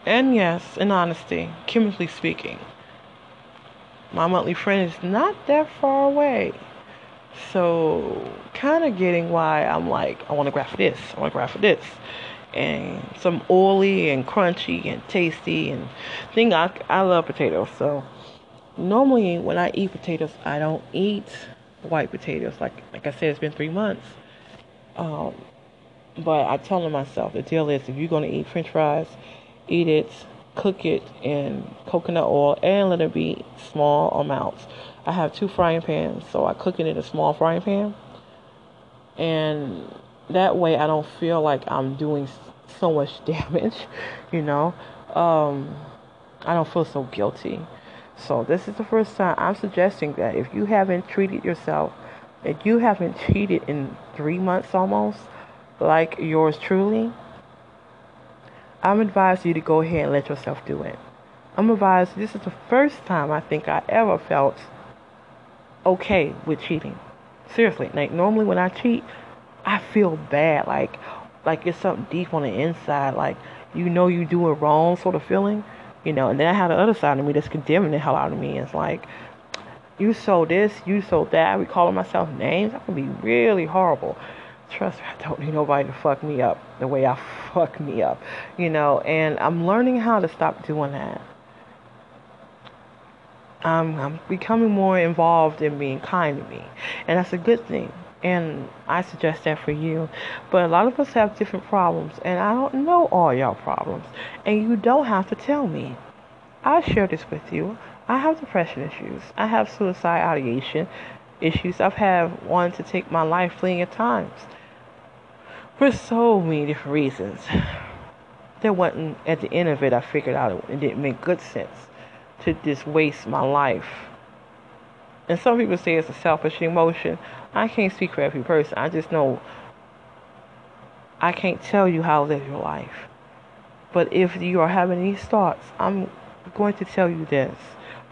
And yes, in honesty, chemically speaking, my monthly friend is not that far away. So, kind of getting why I'm like, I want to grab this, I want to grab this and some oily and crunchy and tasty and thing I, I love potatoes. So normally when I eat potatoes I don't eat white potatoes. Like like I said it's been three months. Um, but I tell myself the deal is if you're gonna eat french fries eat it cook it in coconut oil and let it be small amounts. I have two frying pans so I cook it in a small frying pan. And that way I don't feel like I'm doing so much [laughs] damage, you know. Um, I don't feel so guilty. So this is the first time I'm suggesting that if you haven't treated yourself, if you haven't cheated in three months almost, like yours truly, I'm advising you to go ahead and let yourself do it. I'm advised this is the first time I think I ever felt okay with cheating. Seriously, like normally when I cheat, I feel bad, like like it's something deep on the inside, like you know you do it wrong sort of feeling, you know. And then I have the other side of me that's condemning the hell out of me. It's like you sold this, you sold that. We calling myself names. That can be really horrible. Trust me, I don't need nobody to fuck me up the way I fuck me up, you know. And I'm learning how to stop doing that. I'm, I'm becoming more involved in being kind to me, and that's a good thing and I suggest that for you. But a lot of us have different problems, and I don't know all y'all problems, and you don't have to tell me. I share this with you. I have depression issues. I have suicide ideation issues. I've had one to take my life fleeing at times for so many different reasons. There wasn't at the end of it. I figured out it didn't make good sense to just waste my life. And some people say it's a selfish emotion. I can't speak for every person. I just know I can't tell you how to live your life. But if you are having these thoughts, I'm going to tell you this.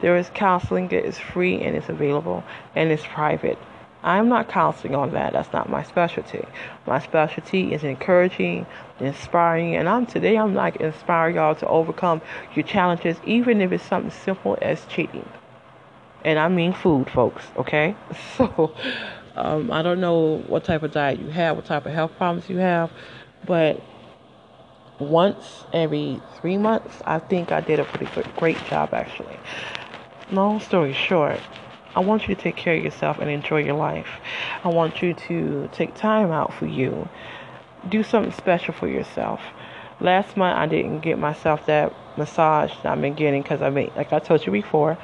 There is counseling that is free and it's available and it's private. I'm not counseling on that. That's not my specialty. My specialty is encouraging, inspiring, and I'm today I'm like inspire y'all to overcome your challenges, even if it's something simple as cheating. And I mean food, folks, okay? [laughs] So um, I don't know what type of diet you have, what type of health problems you have, but once every three months, I think I did a pretty good, great job actually. Long story short, I want you to take care of yourself and enjoy your life. I want you to take time out for you. Do something special for yourself. Last month, I didn't get myself that massage that I've been getting because I mean, like I told you before,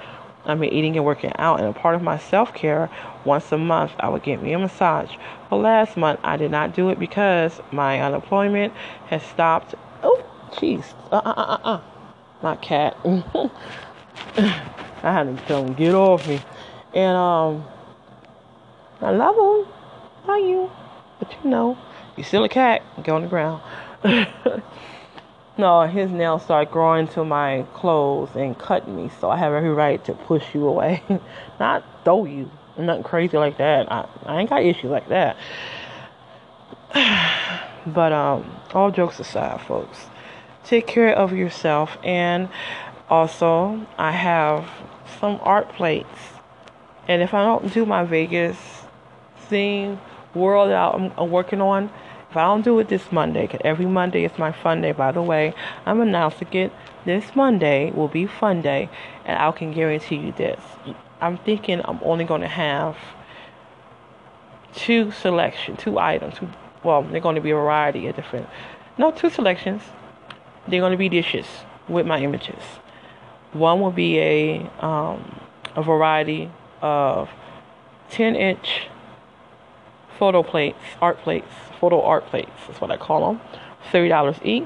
I've been eating and working out, and a part of my self care, once a month, I would get me a massage. But last month, I did not do it because my unemployment has stopped. Oh, jeez. Uh, uh, uh, uh. My cat. [laughs] I had to tell him, get off me. And, um, I love him. Love you. But you know, you're still a cat. Go on the ground. [laughs] No, his nails start growing to my clothes and cutting me, so I have every right to push you away. [laughs] Not throw you. Nothing crazy like that. I, I ain't got issues like that. [sighs] but um, all jokes aside, folks, take care of yourself. And also, I have some art plates. And if I don't do my Vegas theme world I'm, I'm working on, if I don't do it this Monday, cause every Monday is my fun day, by the way, I'm announcing it. This Monday will be fun day, and I can guarantee you this. I'm thinking I'm only going to have two selection, two items. Two, well, they're going to be a variety of different. No, two selections. They're going to be dishes. with my images. One will be a um, a variety of 10 inch photo plates, art plates, photo art plates is what I call them, $30 each,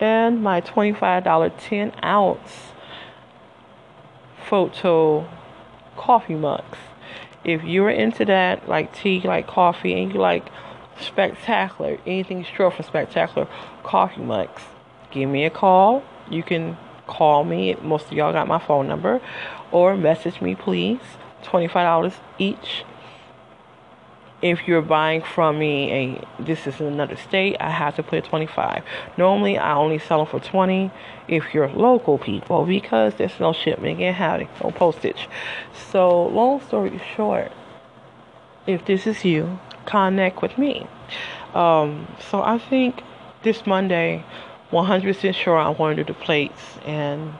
and my $25 10 ounce photo coffee mugs. If you're into that, like tea, like coffee, and you like spectacular, anything short from spectacular coffee mugs, give me a call. You can call me. Most of y'all got my phone number, or message me, please. $25 each. If you're buying from me, a this is in another state, I have to put 25. Normally, I only sell them for 20 if you're local people because there's no shipment and howdy, no postage. So, long story short, if this is you, connect with me. Um, so I think this Monday, 100% sure I want to do the plates and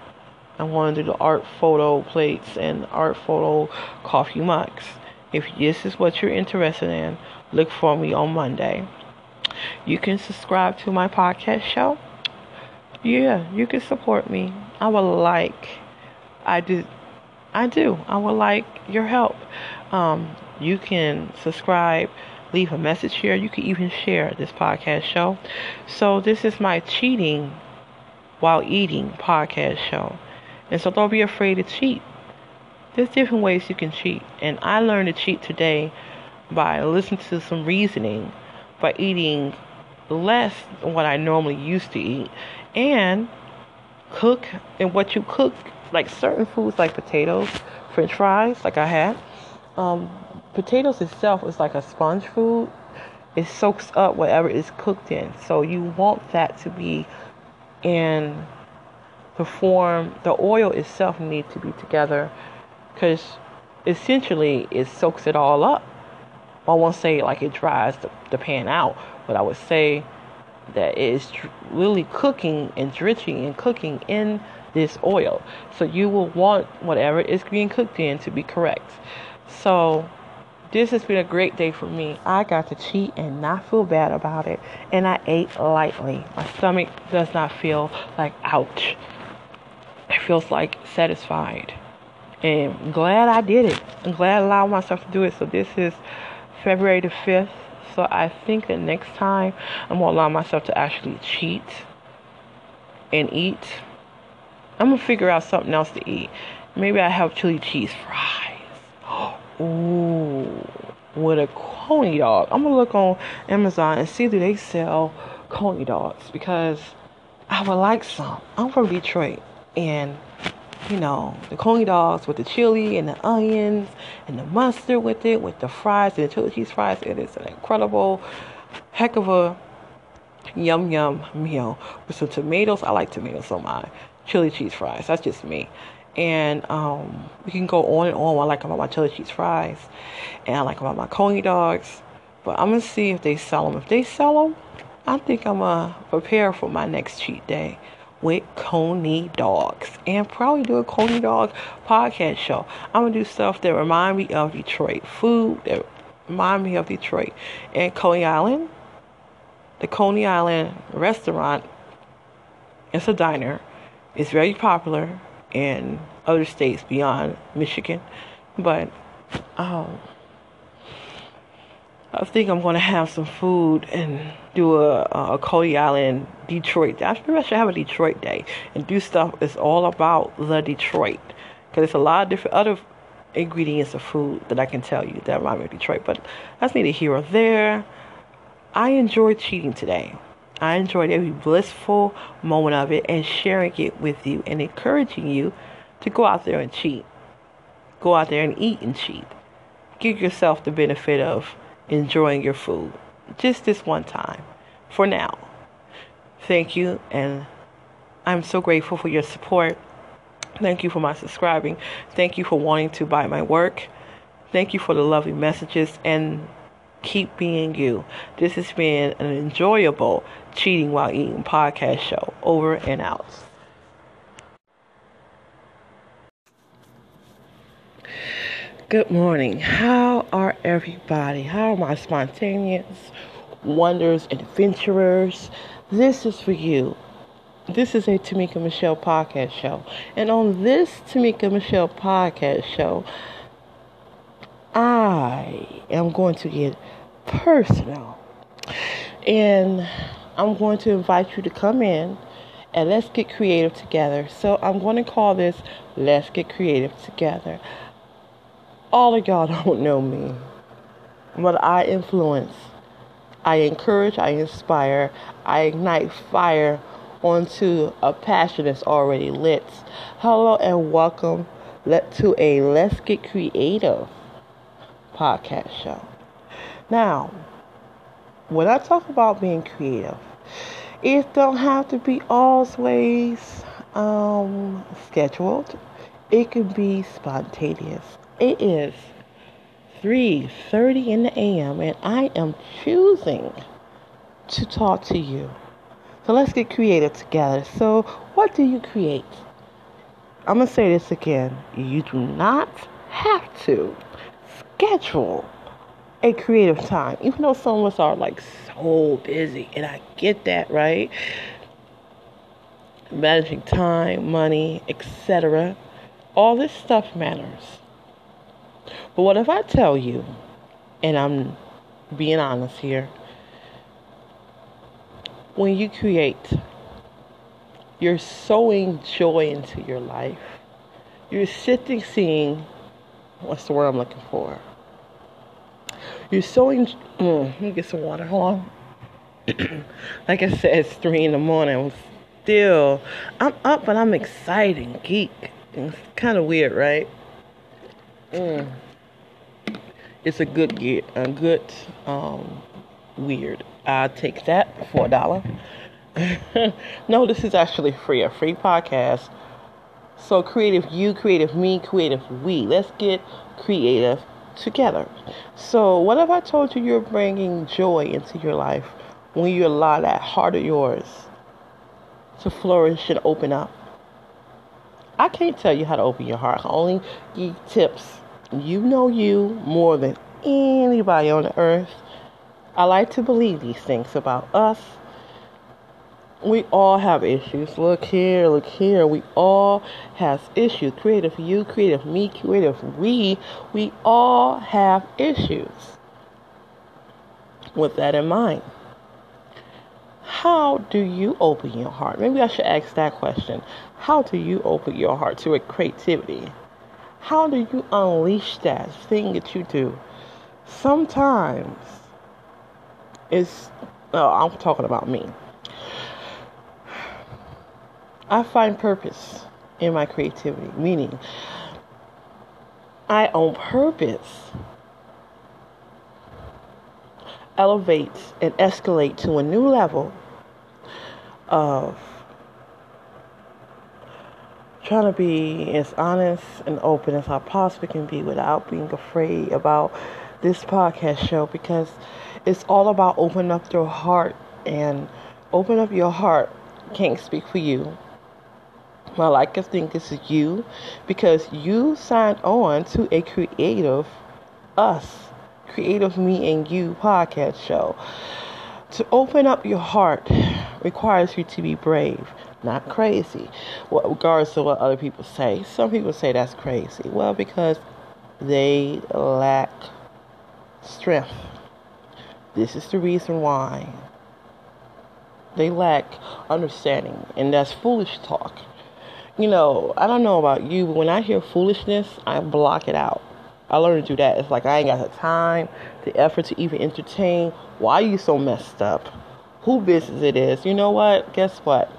I want to do the art photo plates and art photo coffee mugs. If this is what you're interested in, look for me on Monday. You can subscribe to my podcast show. Yeah, you can support me. I would like, I do, I do. I would like your help. Um, you can subscribe, leave a message here. You can even share this podcast show. So this is my cheating while eating podcast show. And so don't be afraid to cheat. There's different ways you can cheat. And I learned to cheat today by listening to some reasoning, by eating less than what I normally used to eat, and cook and what you cook, like certain foods like potatoes, french fries, like I had. Um, potatoes itself is like a sponge food. It soaks up whatever it's cooked in. So you want that to be in the form, the oil itself needs to be together because essentially it soaks it all up. I won't say like it dries the, the pan out, but I would say that it is really cooking and drenching and cooking in this oil. So you will want whatever is being cooked in to be correct. So this has been a great day for me. I got to cheat and not feel bad about it. And I ate lightly. My stomach does not feel like ouch it feels like satisfied. And glad I did it. I'm glad I allowed myself to do it. So this is February the 5th. So I think that next time I'm going to allow myself to actually cheat and eat. I'm going to figure out something else to eat. Maybe I have chili cheese fries. [gasps] Ooh, with a coney dog. I'm going to look on Amazon and see do they sell coney dogs because I would like some. I'm from Detroit and you know the coney dogs with the chili and the onions and the mustard with it with the fries and the chili cheese fries. It is an incredible heck of a yum yum meal. With some tomatoes i like tomatoes on my chili cheese fries that's just me. And um, we can go on and on. I like about my chili cheese fries and i like about my coney dogs. But i'm gonna see if they sell them if they sell them i think i'm gonna prepare for my next cheat day with Coney Dogs and probably do a Coney Dog podcast show. I'm gonna do stuff that remind me of Detroit, food that remind me of Detroit, and Coney Island. The Coney Island restaurant, it's a diner. It's very popular in other states beyond Michigan, but um, I think I'm going to have some food and do a, a Coney Island Detroit. I maybe I should have a Detroit day and do stuff that's all about the Detroit. Because there's a lot of different other ingredients of food that I can tell you that remind me of Detroit. But that's neither here or there. I enjoyed cheating today. I enjoyed every blissful moment of it and sharing it with you and encouraging you to go out there and cheat. Go out there and eat and cheat. Give yourself the benefit of enjoying your food. Just this one time. For now. Thank you, and I'm so grateful for your support. Thank you for my subscribing. Thank you for wanting to buy my work. Thank you for the lovely messages and keep being you. This has been an enjoyable Cheating While Eating podcast show. Over and out. Good morning. How are everybody? How are my spontaneous wonders, adventurers? This is for you. this is a Tamika Michelle podcast show. And on this Tamika Michelle podcast show, I am going to get personal. And I'm going to invite you to come in and let's get creative together. So I'm going to call this Let's Get Creative Together. All of y'all don't know me, but I influence, I encourage, I inspire, I ignite fire onto a passion that's already lit. Hello and welcome to a Let's Get Creative podcast show. Now, when I talk about being creative, it don't have to be always um, scheduled. It can be spontaneous. It is 3:30 in the a.m. and I am choosing to talk to you. So let's get creative together. So, what do you create? I'm going to say this again. You do not have to schedule a creative time, even though some of us are like so busy, and I get that, right? Managing time, money, etc. All this stuff matters. But what if I tell you, and I'm being honest here, when you create, you're sowing joy into your life. You're sitting, seeing, what's the word I'm looking for? You're sowing. Mm, let me get some water. Hold on. [clears throat] like I said, it's three in the morning. I'm still. I'm up, but I'm excited. Geek. It's kind of weird, right? Mm. It's a good get. A good um, weird. I'll take that for a dollar. [laughs] no, this is actually free. A free podcast. So creative you, creative me, creative we. Let's get creative together. So, what if I told you you're bringing joy into your life when you allow that heart of yours to flourish and open up? I can't tell you how to open your heart. I only give tips. You know you more than anybody on the earth. I like to believe these things about us we all have issues. Look here, look here. We all have issues. Creative you, creative me, creative we. We all have issues. With that in mind, how do you open your heart? Maybe I should ask that question. How do you open your heart to a creativity? How do you unleash that thing that you do? Sometimes it's, oh, I'm talking about me I find purpose in my creativity, meaning I on purpose elevate and escalate to a new level of trying to be as honest and open as I possibly can be without being afraid about this podcast show because it's all about opening up your heart and open up your heart. Can't speak for you. I like think this is you because you signed on to a creative us, creative me and you podcast show. To open up your heart requires you to be brave, not crazy. Well, regardless of what other people say. Some people say that's crazy. Well, because they lack strength. This is the reason why. They lack understanding, and that's foolish talk you know, I don't know about you, but when I hear foolishness, I block it out. I learned to do that. It's like I ain't got the time, the effort to even entertain. Why are you so messed up? Who business it is? You know what? Guess what?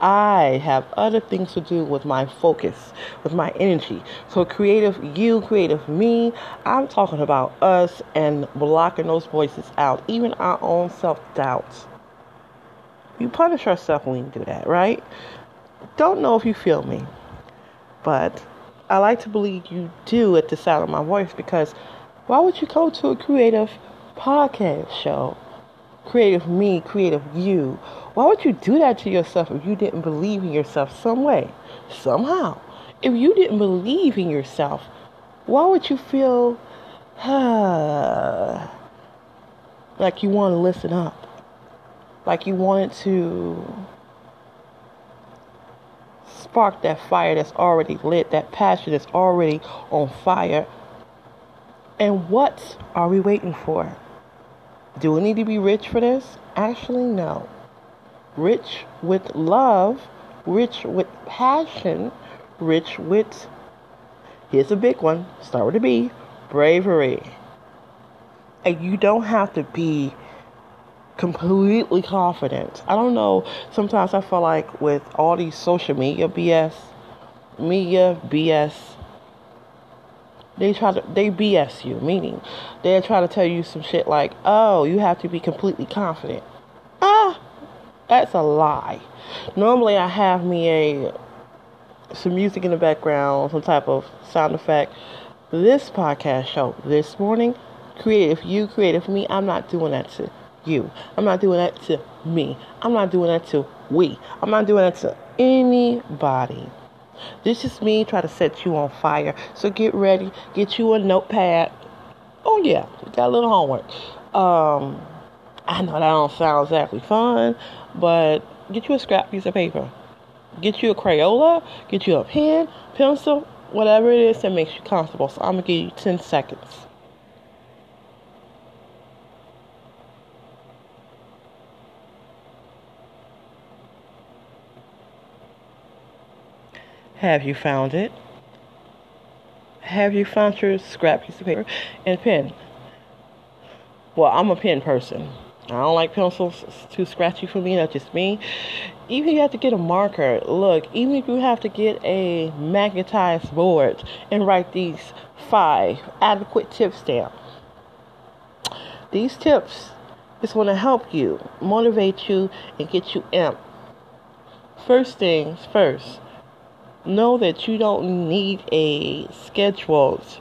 I have other things to do with my focus, with my energy. So, creative you, creative me, I'm talking about us and blocking those voices out, even our own self doubts. You punish yourself when you do that, right? don't know if you feel me, but I like to believe you do at the sound of my voice because why would you go to a creative podcast show? Creative me, creative you. Why would you do that to yourself if you didn't believe in yourself some way? Somehow. If you didn't believe in yourself, why would you feel uh, [sighs] like you want to listen up? Like you wanted to spark that fire that's already lit, that passion that's already on fire. And what are we waiting for? Do we need to be rich for this? Actually, no. Rich with love, rich with passion, rich with, here's a big one, start with a B, bravery. And you don't have to be completely confident. I don't know. Sometimes I feel like with all these social media BS, media BS, they try to they BS you, meaning they try to tell you some shit like, "Oh, you have to be completely confident." That's a lie. Normally, I have me a some music in the background, some type of sound effect. This podcast show this morning, creative you, creative for me. I'm not doing that to you. I'm not doing that to me. I'm not doing that to we. I'm not doing that to anybody. This is me trying to set you on fire. So get ready. Get you a notepad. Oh yeah, got a little homework. Um, I know that don't sound exactly fun, but get you a scrap piece of paper. Get you a Crayola. Get you a pen, pencil, whatever it is that makes you comfortable. So I'm gonna give you 10 seconds. Have you found it? Have you found your scrap piece of paper and pen? Well, I'm a pen person. I don't like pencils. Too scratchy for me. That's just me. Even if you have to get a marker, look, even if you have to get a magnetized board and write these five adequate tips down. These tips is going to help you, motivate you, and get you amped. First things first, know that you don't need a scheduled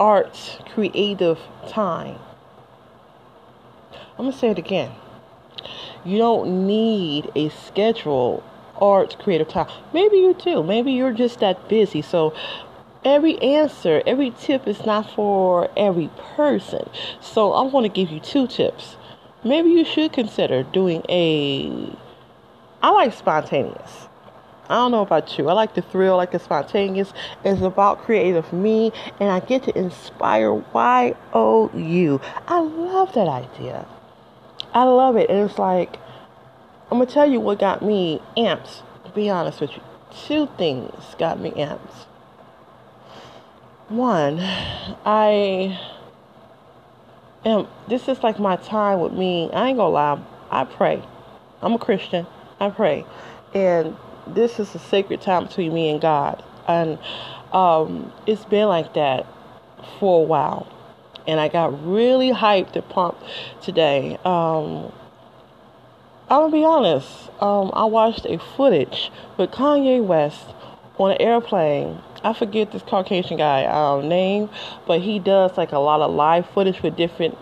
art creative time. I'm going to say it again. You don't need a scheduled art creative time. Maybe you do. Maybe you're just that busy. So every answer, every tip is not for every person. So I'm going to give you two tips. Maybe you should consider doing a I like spontaneous. I don't know about you. I like the thrill, I like the spontaneous. It's about creative me, and I get to inspire YOU. I love that idea. I love it. And it's like, I'm going to tell you what got me amped, to be honest with you. Two things got me amped. One, I am, this is like my time with me. I ain't going to lie. I pray. I'm a Christian. I pray. And this is a sacred time between me and God. And um, it's been like that for a while. And I got really hyped and pumped today. Um, I'm gonna be honest. Um, I watched a footage with Kanye West on an airplane. I forget this Caucasian guy um, name, but he does like a lot of live footage with different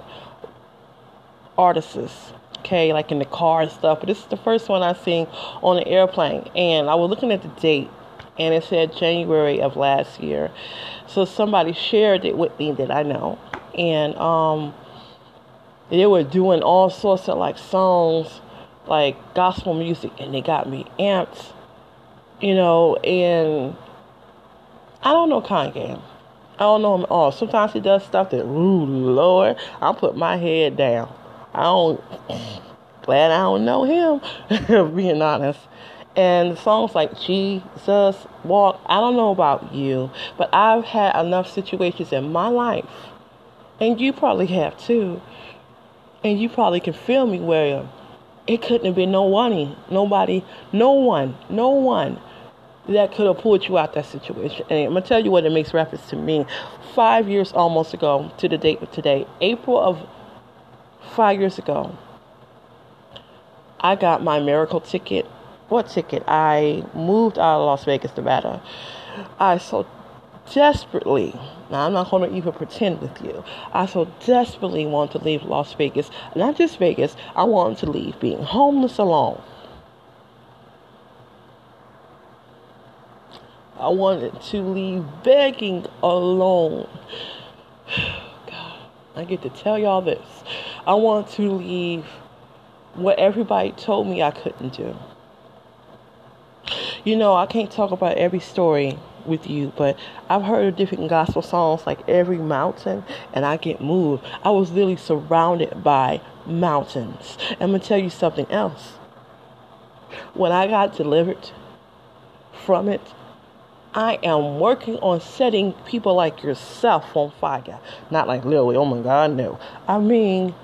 artists okay, like in the car and stuff. But this is the first one I seen on an airplane, and I was looking at the date, and it said January of last year. So somebody shared it with me that I know, and um, they were doing all sorts of like songs, like gospel music, and they got me amped, you know. And I don't know Kanye. I don't know him at all. Sometimes he does stuff that, ooh, Lord, I'll put my head down. I don't. [sniffs] Glad I don't know him, [laughs] being honest. And the songs like Jesus Walk, I don't know about you, but I've had enough situations in my life, and you probably have too, and you probably can feel me where it couldn't have been no one, nobody, no one, no one that could have pulled you out that situation. And I'm gonna tell you what it makes reference to me. Five years almost ago to the date of today, April of five years ago, I got my miracle ticket. What ticket? I moved out of Las Vegas, Nevada. I so desperately, now I'm not going to even pretend with you, I so desperately want to leave Las Vegas. Not just Vegas, I want to leave being homeless alone. I wanted to leave begging alone. [sighs] God, I get to tell y'all this. I want to leave what everybody told me I couldn't do. You know, I can't talk about every story with you, but I've heard different gospel songs like Every Mountain, and I get moved. I was literally surrounded by mountains. I'm to tell you something else. When I got delivered from it, I am working on setting people like yourself on fire. Not like literally, oh my God, no. I mean,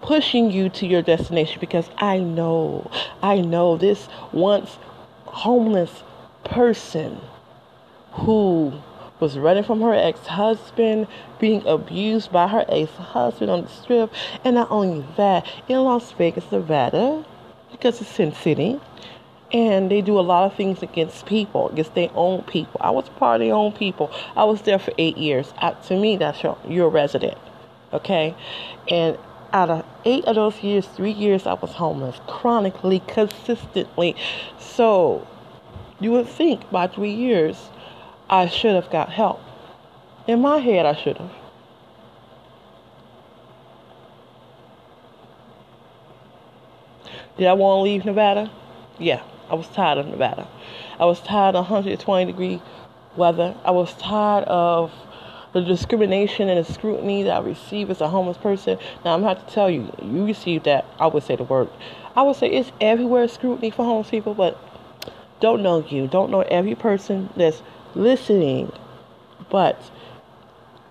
pushing you to your destination because I know, I know this once homeless person who was running from her ex husband, being abused by her ex husband on the strip, and not only that, in Las Vegas, Nevada, because it's Sin City, and they do a lot of things against people, against their own people. I was part of their own people. I was there for eight years. I, to me, that's your, you're resident, okay? And out of eight of those years, three years I was homeless, chronically, consistently. So you would think by three years I should have got help. In my head, I should have. Did I want to leave Nevada? Yeah, I was tired of Nevada. I was tired of 120 degree weather. I was tired of the discrimination and the scrutiny that I receive as a homeless person. Now, I'm going to have to tell you, you receive that, I would say the word. I would say it's everywhere scrutiny for homeless people, but don't know you. Don't know every person that's listening. But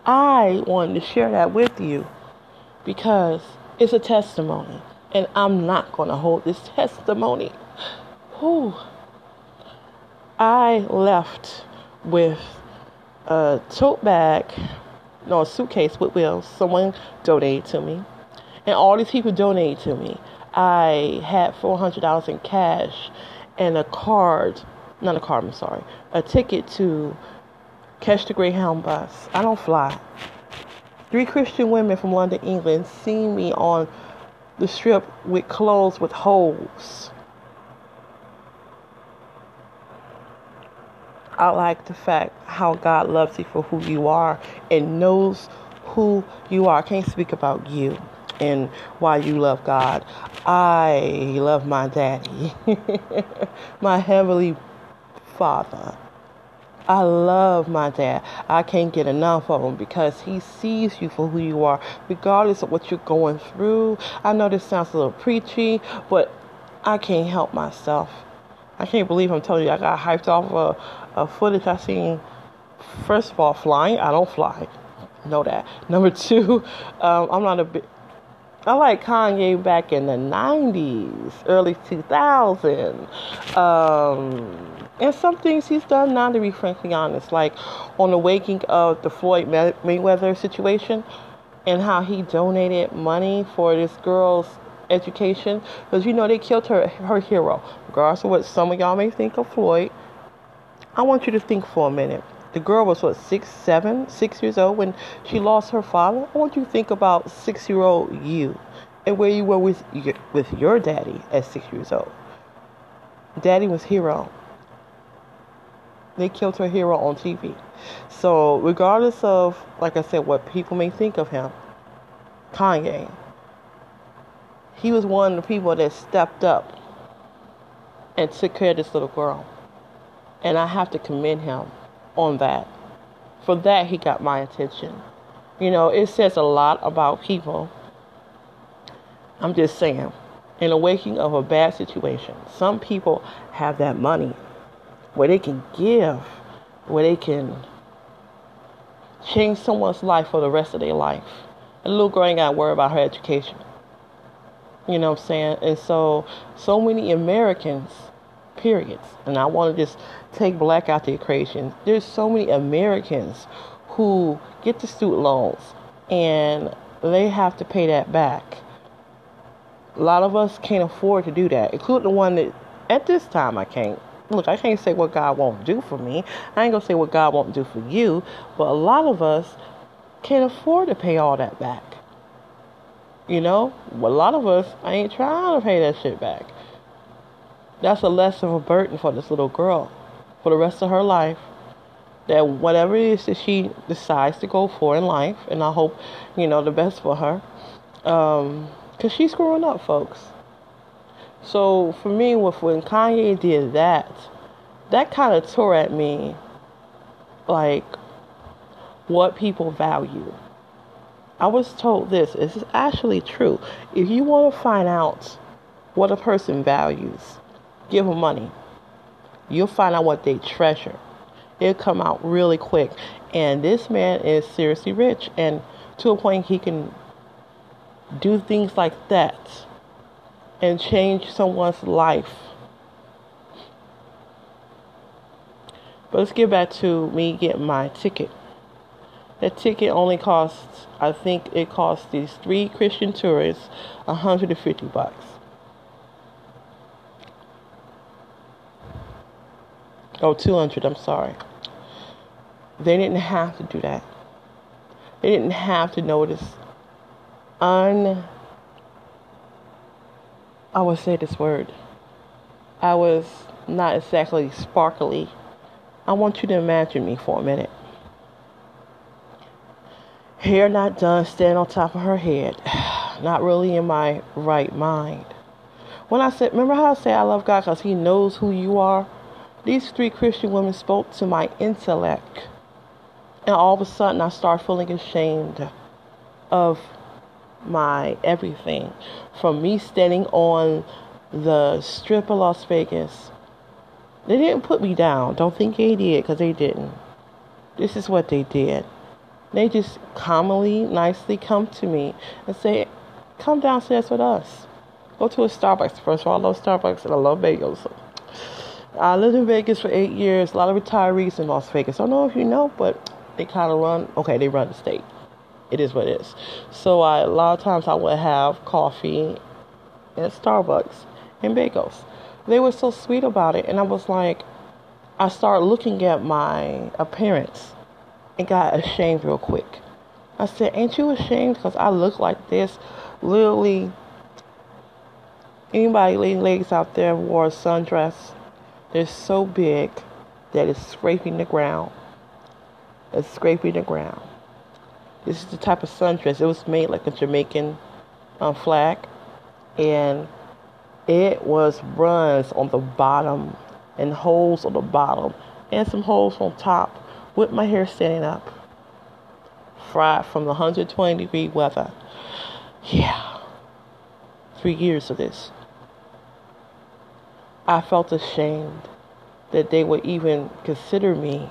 I wanted to share that with you because it's a testimony. And I'm not going to hold this testimony. Whew. I left with a tote bag, no, a suitcase with wheels. Someone donated to me. And all these people donated to me. I had $400 in cash and a card, not a car, I'm sorry, a ticket to catch the Greyhound bus. I don't fly. Three Christian women from London, England, seen me on the strip with clothes with holes. I like the fact how God loves you for who you are and knows who you are. I can't speak about you and why you love God. I love my daddy, [laughs] my heavenly father. I love my dad. I can't get enough of him because he sees you for who you are, regardless of what you're going through. I know this sounds a little preachy, but I can't help myself. I can't believe I'm telling you I got hyped off of a, a footage I seen. First of all, flying. I don't fly. Know that. [laughs] Number two, um, I'm not a bit. I like Kanye back in the 90s, early 2000s. Um, and some things he's done now, to be frankly honest, like on the waking of the Floyd Mayweather situation and how he donated money for this girl's education. Because, you know, they killed her, her hero. Regardless of what some of y'all may think of Floyd, I want you to think for a minute. The girl was what six, seven, six years old when she lost her father. I want you to think about six-year-old you and where you were with with your daddy at six years old. Daddy was hero. They killed her hero on TV. So regardless of, like I said, what people may think of him, Kanye, he was one of the people that stepped up and took care of this little girl. And I have to commend him on that. For that, he got my attention. You know, it says a lot about people. I'm just saying, in the waking of a bad situation, some people have that money where they can give, where they can change someone's life for the rest of their life. A little girl ain't got to worry about her education. You know what I'm saying? And so, so many Americans, periods, and I want to just take black out the equation. There's so many Americans who get the student loans and they have to pay that back. A lot of us can't afford to do that, including the one that at this time I can't. Look, I can't say what God won't do for me. I ain't gonna say what God won't do for you, but a lot of us can't afford to pay all that back. You know, a lot of us I ain't trying to pay that shit back. That's a less of a burden for this little girl for the rest of her life. That whatever it is that she decides to go for in life, and I hope, you know, the best for her. Um, cause she's growing up, folks. So for me, with when Kanye did that, that kind of tore at me like what people value. I was told this, is actually true. If you want to find out what a person values, give them money. You'll find out what they treasure. It'll come out really quick. And this man is seriously rich and to a point he can do things like that and change someone's life. But let's get back to me getting my ticket. That ticket only costs, I think it cost these three Christian tourists 150 bucks. Oh, 200, I'm sorry. They didn't have to do that. They didn't have to notice un I would say this word. I was not exactly sparkly. I want you to imagine me for a minute. Hair not done, standing on top of her head. [sighs] Not really in my right mind. When I said, remember how I say I love God because He knows who you are? These three Christian women spoke to my intellect. And all of a sudden, I start feeling ashamed of my everything. From me standing on the strip of Las Vegas. They didn't put me down. Don't think they did, because they didn't. This is what they did. They just calmly, nicely come to me and say, Come downstairs with us. Go to a Starbucks. First of all, I love Starbucks and I love bagels. I lived in Vegas for eight years. A lot of retirees in Las Vegas. I don't know if you know, but they kind of run. Okay, they run the state it is what it is. So I, a lot of times I would have coffee at Starbucks and bagels. They were so sweet about it, and I was like, I started looking at my appearance and got ashamed real quick. I said, Ain't you ashamed? Because I look like this. Literally, anybody, ladies out there, wore a sundress. They're so big that it's scraping the ground. It's scraping the ground. This is the type of sundress. It was made like a Jamaican um, flag, and it was runs on the bottom and holes on the bottom and some holes on top with my hair standing up. Fried from the 120 degree weather. Yeah. Three years of this. I felt ashamed that they would even consider me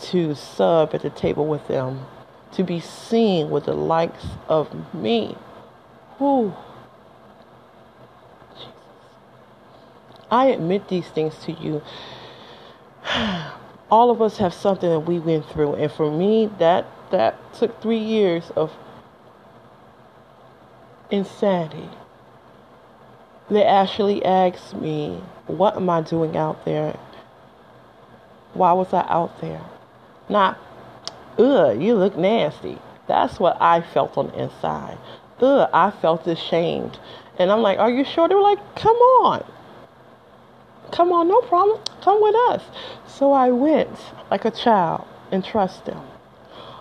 to sub at the table with them to be seen with the likes of me. Who? Jesus. I admit these things to you. [sighs] All of us have something that we went through, and for me, that that took three years of insanity. They actually asked me, "What am I doing out there? Why was I out there?" Not ugh, you look nasty. That's what I felt on the inside. Ugh, I felt ashamed. And I'm like, are you sure? They were like, come on. Come on, no problem. Come with us. So I went like a child and trust them.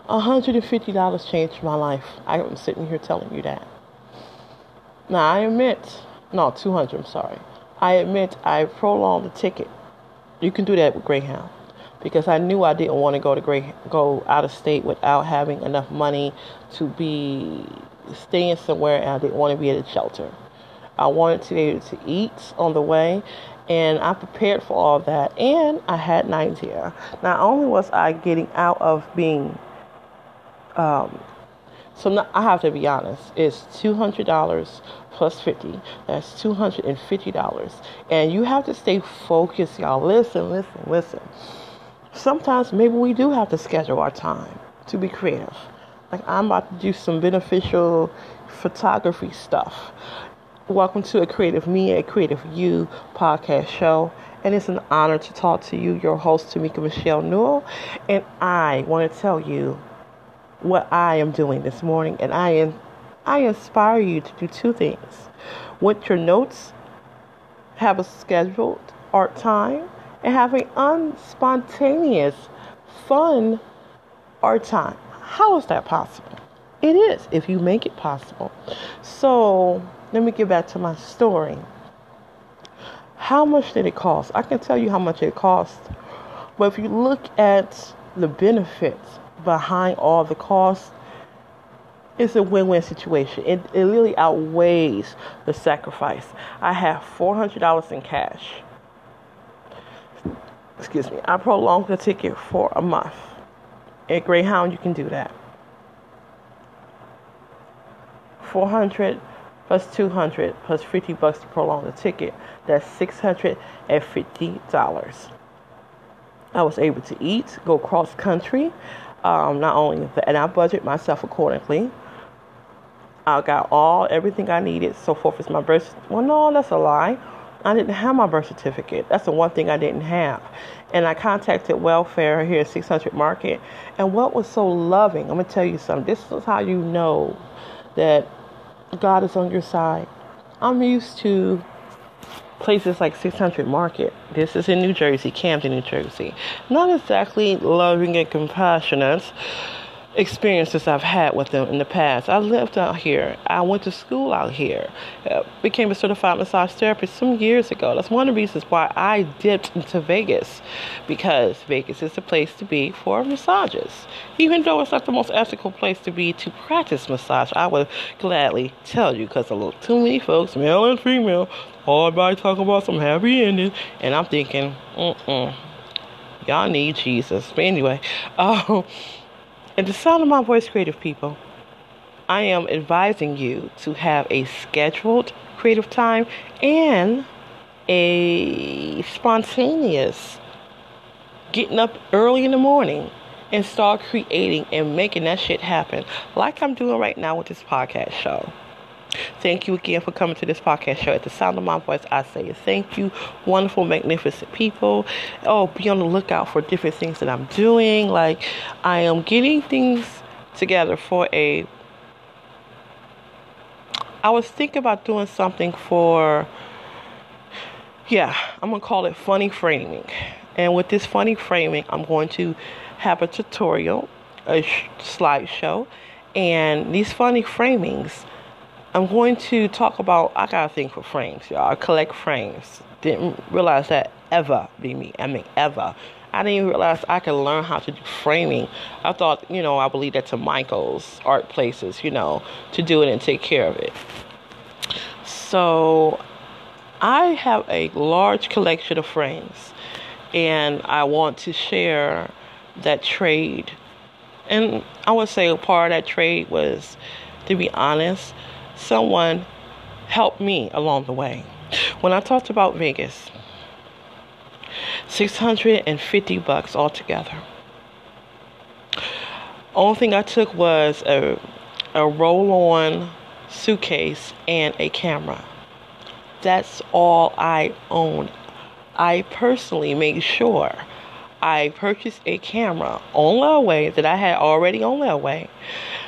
$150 changed my life. I am sitting here telling you that. Now I admit, no, 200, I'm sorry. I admit I prolonged the ticket. You can do that with Greyhound because I knew I didn't want to go to great go out of state without having enough money to be staying somewhere and I didn't want to be at a shelter. I wanted to be able to eat on the way and I prepared for all that and I had an idea. Not only was I getting out of being um, so now, I have to be honest. It's two hundred dollars plus fifty. That's two hundred and fifty dollars, and you have to stay focused, y'all. Listen, listen, listen sometimes maybe we do have to schedule our time to be creative. Like I'm about to do some beneficial photography stuff. Welcome to a Creative Me, a Creative You podcast show. And it's an honor to talk to you, your host, Tamika Michelle Newell. And I want to tell you what I am doing this morning. And I am I inspire you to do two things. With your notes, have a scheduled art time and having unspontaneous fun art time. How is that possible? It is if you make it possible. So let me get back to my story. How much did it cost? I can tell you how much it cost. But if you look at the benefits behind all the costs, it's a win-win situation. It, it really outweighs the sacrifice. I have $400 in cash. Excuse me. I prolonged the ticket for a month. At Greyhound, you can do that. 400 plus 200 plus 50 bucks to prolong the ticket. That's $650. I was able to eat, go cross country. Um, not only that, and I budget myself accordingly. I got all everything I needed. So forth as my birth. Well, no, that's a lie. I didn't have my birth certificate. That's the one thing I didn't have. And I contacted welfare here at 600 Market. And what was so loving, I'm going to tell you something. This is how you know that God is on your side. I'm used to places like 600 Market. This is in New Jersey, Camden, New Jersey. Not exactly loving and compassionate experiences I've had with them in the past. I lived out here. I went to school out here. Uh, became a certified massage therapist some years ago. That's one of the reasons why I dipped into Vegas because Vegas is the place to be for massages. Even though it's not the most ethical place to be to practice massage, I would gladly tell you because a little too many folks, male and female, all about talk about some happy ending, and I'm thinking, mm-mm, y'all need Jesus. But anyway, [laughs] um, and the sound of my voice, creative people, I am advising you to have a scheduled creative time and a spontaneous getting up early in the morning and start creating and making that shit happen like I'm doing right now with this podcast show. Thank you again for coming to this podcast show. At the sound of my voice, I say thank you, wonderful, magnificent people. Oh, be on the lookout for different things that I'm doing. Like, I am getting things together for a. I was thinking about doing something for. Yeah, I'm gonna call it funny framing. And with this funny framing, I'm going to have a tutorial, a sh- slideshow, and these funny framings I'm going to talk about. I got a thing for frames, y'all. I collect frames. Didn't realize that ever be me. I mean, ever. I didn't even realize I could learn how to do framing. I thought, you know, I believe that to Michael's art places, you know, to do it and take care of it. So I have a large collection of frames, and I want to share that trade. And I would say a part of that trade was, to be honest, someone helped me along the way. When I talked about Vegas, 650 bucks altogether. Only thing I took was a a roll-on suitcase and a camera. That's all I own. I personally made sure I purchased a camera on Layaway that I had already on Layaway.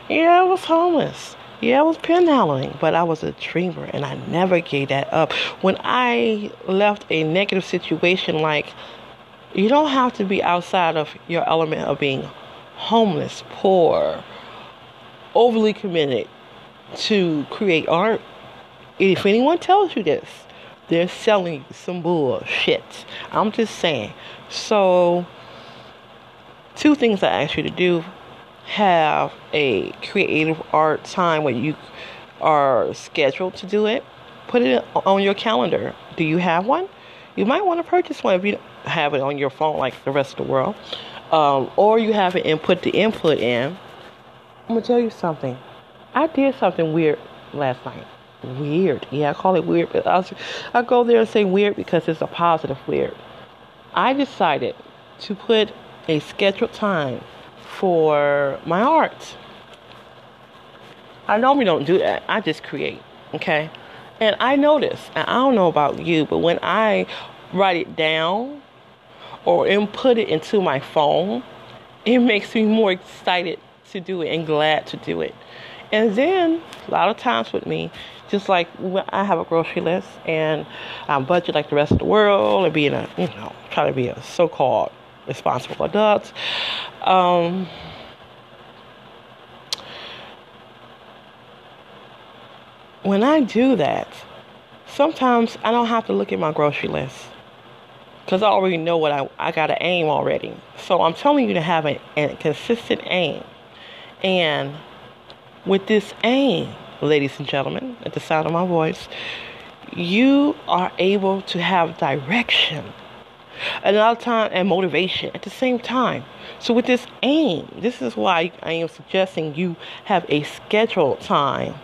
Yeah, I was homeless. Yeah, I was pinholing, but I was a dreamer and I never gave that up. When I left a negative situation, like, you don't have to be outside of your element of being homeless, poor, overly committed to create art. If anyone tells you this, they're selling some bullshit. I'm just saying. So, two things I ask you to do have a creative art time when you are scheduled to do it, put it on your calendar. Do you have one? You might want to purchase one if you have it on your phone like the rest of the world. Um, or you have it and put the input in. I'm going to tell you something. I did something weird last night. Weird. Yeah, I call it weird, but I, I go there and say weird because it's a positive weird. I decided to put a scheduled time for my art. I normally don't do that. I just create, okay? And I notice, and I don't know about you, but when I write it down or input it into my phone, it makes me more excited to do it and glad to do it. And then a lot of times with me, just like when I have a grocery list and I budget like the rest of the world and being a, you know, try to be a so-called responsible adults. Um, when I do that, sometimes I don't have to look at my grocery list because I already know what I, I got to aim already. So I'm telling you to have a, a consistent aim. And with this aim, ladies and gentlemen, at the sound of my voice, you are able to have direction and a lot of time and motivation at the same time. So with this aim, this is why I am suggesting you have a scheduled time.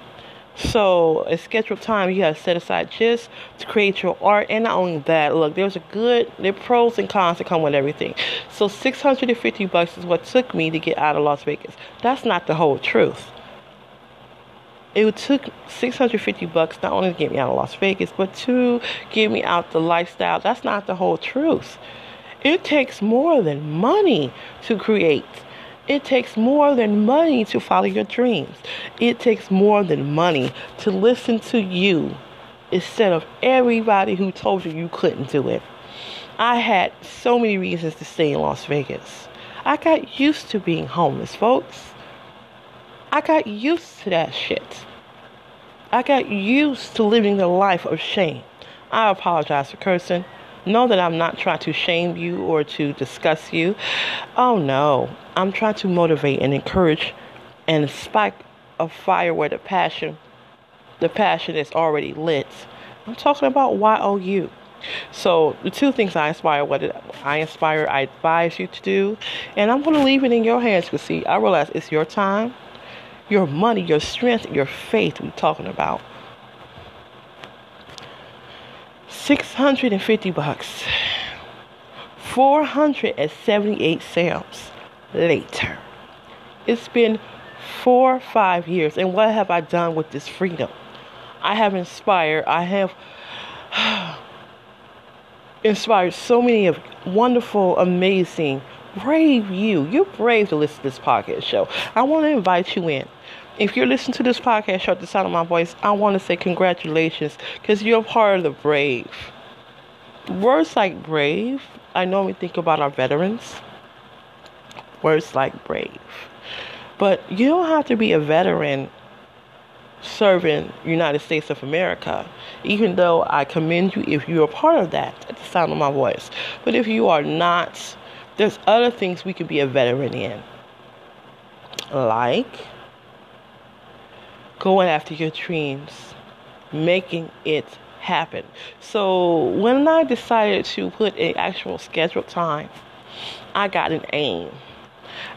So a scheduled time you have set aside just to create your art and not only that, look, there's a good there are pros and cons that come with everything. So six hundred and fifty bucks is what took me to get out of Las Vegas. That's not the whole truth it took 650 bucks not only to get me out of Las Vegas, but to get me out the lifestyle. That's not the whole truth. It takes more than money to create. It takes more than money to follow your dreams. It takes more than money to listen to you instead of everybody who told you you couldn't do it. I had so many reasons to stay in Las Vegas. I got used to being homeless, folks. I got used to that shit. I got used to living the life of shame. I apologize for cursing. Know that I'm not trying to shame you or to discuss you. Oh no, I'm trying to motivate and encourage and spike a fire where the passion, the passion is already lit. I'm talking about YOU. So the two things I inspire, what I inspire, I advise you to do, and I'm going to leave it in your hands. Because see, I realize it's your time your money, your strength, your faith we're talking about. 650 bucks. 478 sales later. It's been four or five years, and what have I done with this freedom? I have inspired, I have [sighs] inspired so many of wonderful, amazing, brave you. You're brave to listen to this podcast show. I want to invite you in if you're listening to this podcast show at the sound of my voice, I want to say congratulations because you're part of the brave. Words like brave, I normally think about our veterans. Words like brave. But you don't have to be a veteran serving United States of America, even though I commend you if you're a part of that at the sound of my voice. But if you are not, there's other things we could be a veteran in. Like going after your dreams, making it happen. So when I decided to put an actual scheduled time, I got an aim.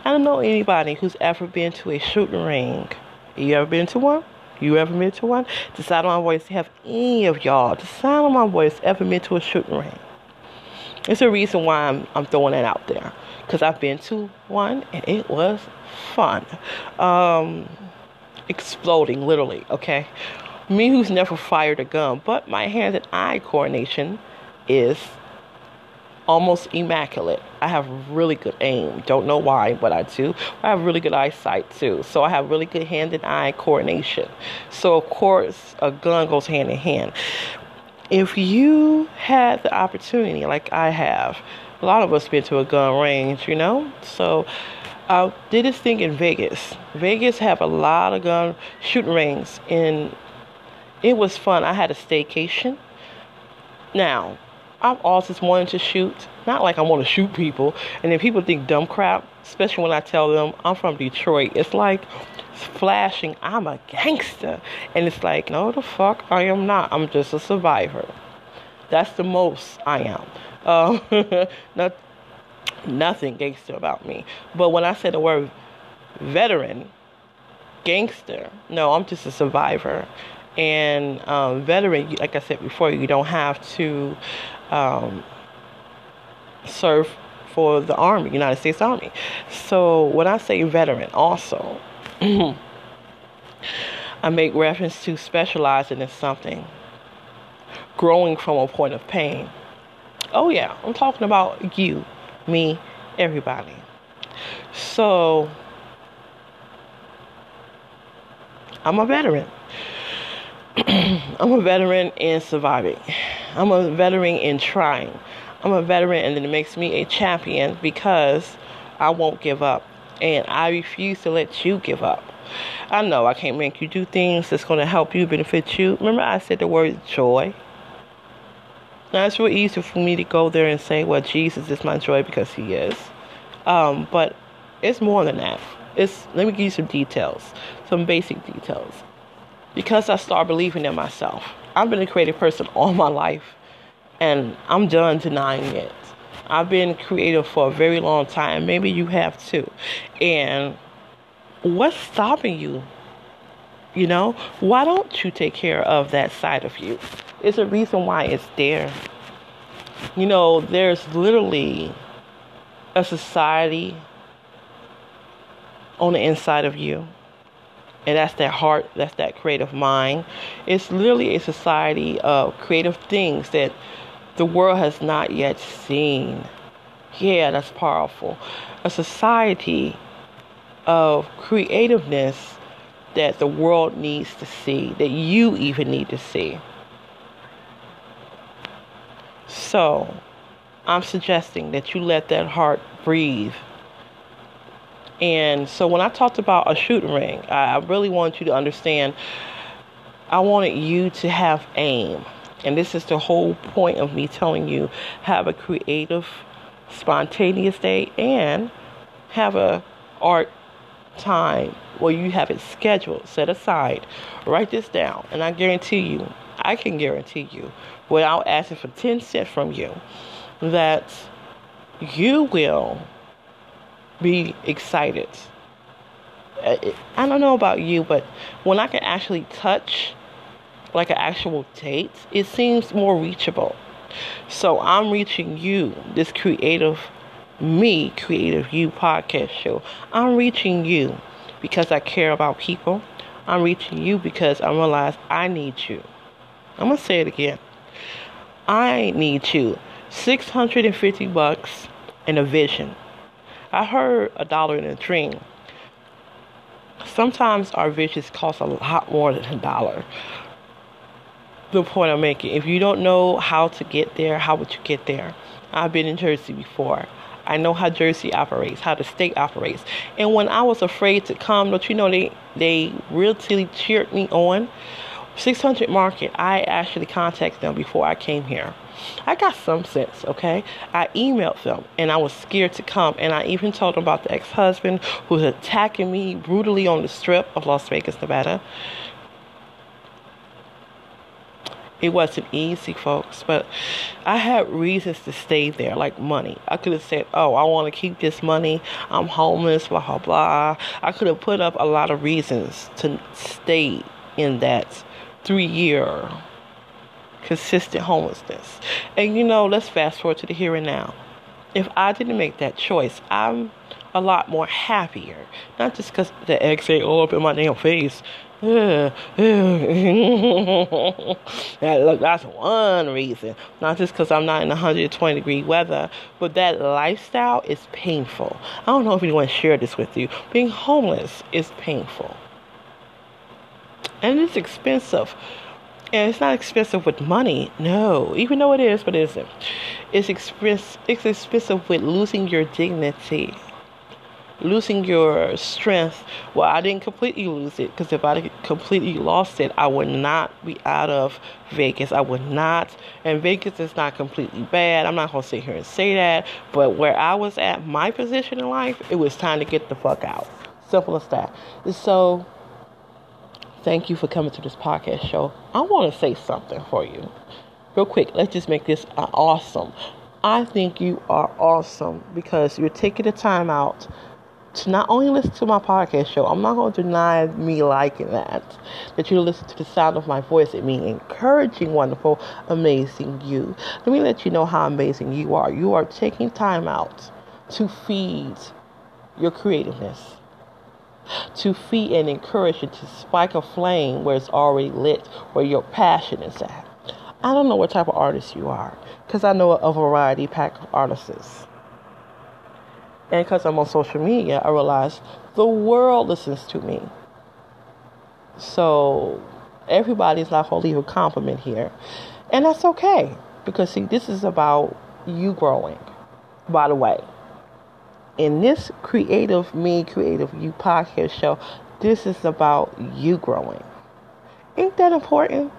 I don't know anybody who's ever been to a shooting ring. You ever been to one? You ever been to one? The sound of my voice, have any of y'all, the sound of my voice, ever been to a shooting ring? It's a reason why I'm, I'm throwing that out there. Because I've been to one and it was fun. Um, exploding, literally, okay? Me who's never fired a gun, but my hand and eye coordination is almost immaculate. I have really good aim. Don't know why, but I do. I have really good eyesight too. So I have really good hand and eye coordination. So of course, a gun goes hand in hand. If you had the opportunity, like I have, a lot of us been to a gun range, you know? So I did this thing in Vegas. Vegas have a lot of gun shooting rings, and it was fun. I had a staycation. Now, I've always wanted to shoot. Not like I want to shoot people, and then people think dumb crap. Especially when I tell them I'm from Detroit. It's like flashing. I'm a gangster, and it's like no, the fuck I am not. I'm just a survivor. That's the most I am. Um, [laughs] not nothing gangster about me. But when I say the word veteran, gangster, no, I'm just a survivor. And um, veteran, like I said before, you don't have to um, serve for the Army, United States Army. So when I say veteran, also, [clears throat] I make reference to specializing in something, growing from a point of pain. Oh, yeah, I'm talking about you me, everybody. So, I'm a veteran. [clears throat] I'm a veteran in surviving. I'm a veteran in trying. I'm a veteran, and it makes me a champion because I won't give up. And I refuse to let you give up. I know I can't make you do things that's going to help you, benefit you. Remember, I said the word joy. Now it's real easy for me to go there and say, "Well, Jesus is my joy because He is," um, but it's more than that. It's let me give you some details, some basic details, because I start believing in myself. I've been a creative person all my life, and I'm done denying it. I've been creative for a very long time. Maybe you have too. And what's stopping you? You know, why don't you take care of that side of you? It's a reason why it's there. You know, there's literally a society on the inside of you. And that's that heart, that's that creative mind. It's literally a society of creative things that the world has not yet seen. Yeah, that's powerful. A society of creativeness that the world needs to see, that you even need to see. So, I'm suggesting that you let that heart breathe. And so, when I talked about a shooting ring, I really want you to understand I wanted you to have aim. And this is the whole point of me telling you have a creative, spontaneous day and have a art time where you have it scheduled, set aside. Write this down, and I guarantee you, I can guarantee you, without asking for 10 cents from you, that you will be excited. Uh, I don't know about you, but when I can actually touch like an actual date, it seems more reachable. So I'm reaching you, this creative me, creative you podcast show. I'm reaching you because I care about people. I'm reaching you because I realize I need you. I'm gonna say it again. I need you. 650 bucks and a vision. I heard a dollar in a dream. Sometimes our visions cost a lot more than a dollar the point I'm making. If you don't know how to get there, how would you get there? I've been in Jersey before. I know how Jersey operates, how the state operates. And when I was afraid to come, don't you know they they really cheered me on? 600 Market, I actually contacted them before I came here. I got some sense, okay? I emailed them and I was scared to come. And I even told them about the ex husband who's attacking me brutally on the strip of Las Vegas, Nevada. It wasn't easy, folks, but I had reasons to stay there, like money. I could have said, Oh, I want to keep this money. I'm homeless, blah, blah, blah. I could have put up a lot of reasons to stay in that three year consistent homelessness. And you know, let's fast forward to the here and now. If I didn't make that choice, I'm a lot more happier. Not just because the eggs ain't all up in my damn face, [laughs] that, look, that's one reason. Not just because I'm not in 120 degree weather, but that lifestyle is painful. I don't know if anyone shared this with you. Being homeless is painful. And it's expensive. And it's not expensive with money. No, even though it is, but it isn't. It's, express, it's expensive with losing your dignity losing your strength. Well, I didn't completely lose it because if I completely lost it, I would not be out of Vegas. I would not. And Vegas is not completely bad. I'm not to sit here and say that. But where I was at, my position in life, it was time to get the fuck out. Simple as that. So, thank you for coming to this podcast show. I want to say something for you. Real quick, let's just make this uh, awesome. I think you are awesome because you're taking the time out to not only listen to my podcast show, I'm not going to deny me liking that, that you listen to the sound of my voice and me encouraging wonderful, amazing you. Let me let you know how amazing you are. You are taking time out to feed your creativeness, to feed and encourage you to spike a flame where it's already lit, where your passion is at. I don't know what type of artist you are, because I know a variety pack of artists. And because I'm on social media, I realize the world listens to me. So everybody's not going to leave a compliment here. And that's okay. Because, see, this is about you growing. By the way, in this Creative Me, Creative You podcast show, this is about you growing. Ain't that important?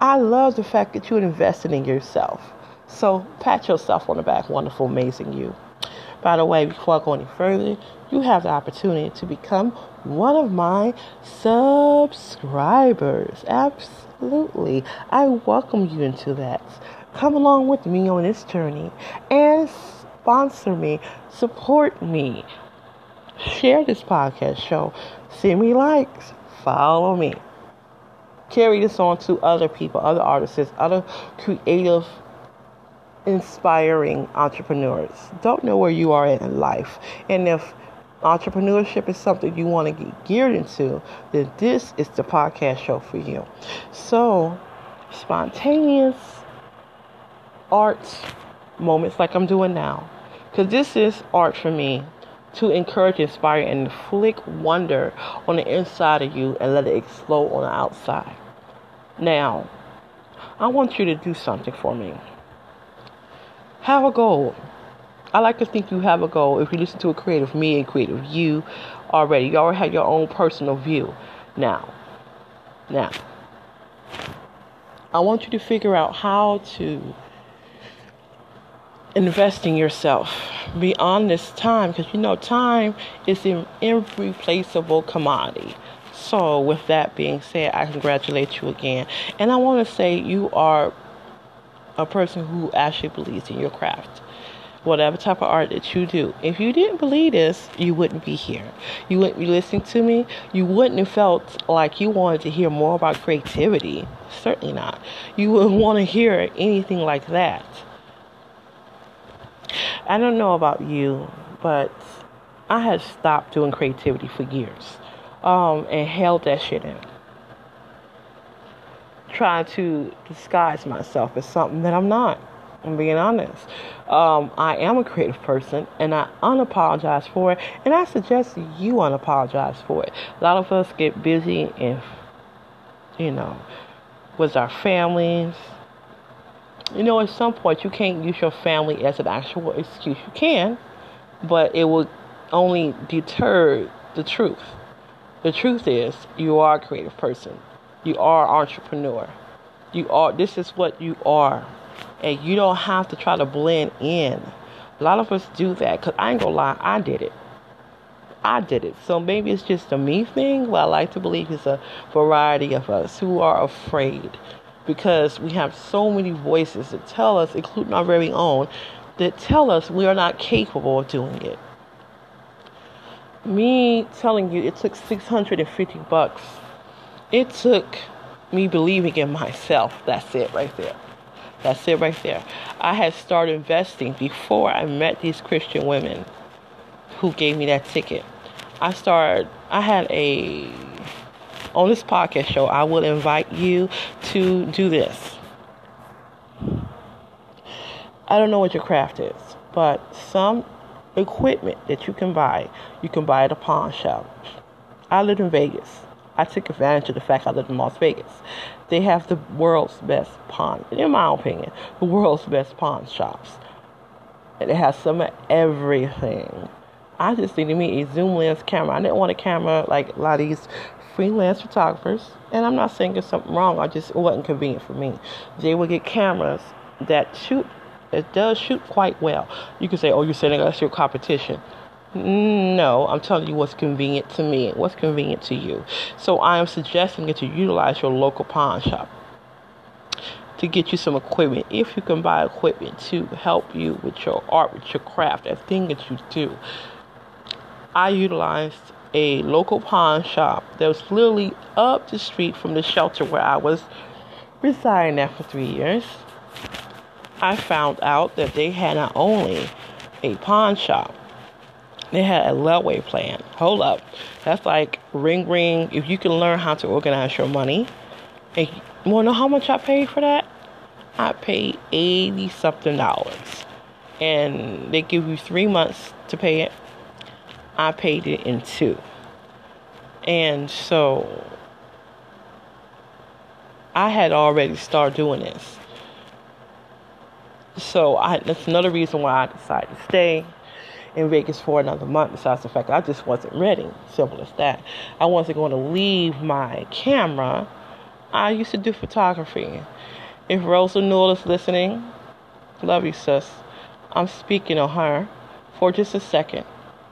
I love the fact that you're investing in yourself. So pat yourself on the back, wonderful, amazing you. By the way, before I go any further, you have the opportunity to become one of my subscribers. Absolutely. I welcome you into that. Come along with me on this journey and sponsor me, support me, share this podcast show, send me likes, follow me. Carry this on to other people, other artists, other creative, inspiring entrepreneurs. Don't know where you are in life. And if entrepreneurship is something you want to get geared into, then this is the podcast show for you. So, spontaneous art moments like I'm doing now. Because this is art for me to encourage, inspire, and flick wonder on the inside of you and let it explode on the outside. Now, I want you to do something for me. Have a goal. I like to think you have a goal. If you listen to a creative me and creative you already, you already have your own personal view. Now, now, I want you to figure out how to invest in yourself beyond this time because you know time is an irreplaceable commodity. So, with that being said, I congratulate you again. And I want to say you are a person who actually believes in your craft. Whatever type of art that you do. If you didn't believe this, you wouldn't be here. You wouldn't be listening to me. You wouldn't have felt like you wanted to hear more about creativity. Certainly not. You wouldn't want to hear anything like that. I don't know about you, but I had stopped doing creativity for years um, and held that shit in. Trying to disguise myself as something that I'm not. I'm being honest. Um, I am a creative person and I unapologize for it. And I suggest you unapologize for it. A lot of us get busy and, you know, with our families, you know, at some point you can't use your family as an actual excuse. You can, but it will only deter the truth. The truth is, you are a creative person. You are an entrepreneur. You are. This is what you are, and you don't have to try to blend in. A lot of us do that because I ain't gonna lie, I did it. I did it. So maybe it's just a me thing. Well, I like to believe it's a variety of us who are afraid because we have so many voices that tell us, including our very own, that tell us we are not capable of doing it. Me telling you it took 650 bucks. It took me believing in myself. That's it right there. That's it right there. I had started investing before I met these Christian women who gave me that ticket. I started, I had a on this podcast show, I will invite you to do this. I don't know what your craft is, but some equipment that you can buy, you can buy at a pawn shop. I live in Vegas. I took advantage of the fact I live in Las Vegas. They have the world's best pawn, in my opinion, the world's best pawn shops. And it has some of everything. I just needed me a zoom lens camera. I didn't want a camera like a lot of these freelance photographers, and I'm not saying there's something wrong. I just it wasn't convenient for me. They would get cameras that shoot. It does shoot quite well. You can say, "Oh, you're saying that's your competition." No, I'm telling you what's convenient to me, what's convenient to you. So I am suggesting that you utilize your local pawn shop to get you some equipment. If you can buy equipment to help you with your art, with your craft, that thing that you do. I utilized a local pawn shop that was literally up the street from the shelter where I was residing there for three years. I found out that they had not only a pawn shop, they had a layaway plan. Hold up. That's like ring ring. If you can learn how to organize your money. And you wanna know how much I paid for that? I paid eighty something dollars. And they give you three months to pay it. I paid it in two. And so I had already started doing this. So I, that's another reason why I decided to stay in Vegas for another month, besides the fact I just wasn't ready. Simple as that. I wasn't going to leave my camera. I used to do photography. If Rosa Newell is listening, Love you, sis. I'm speaking on her for just a second.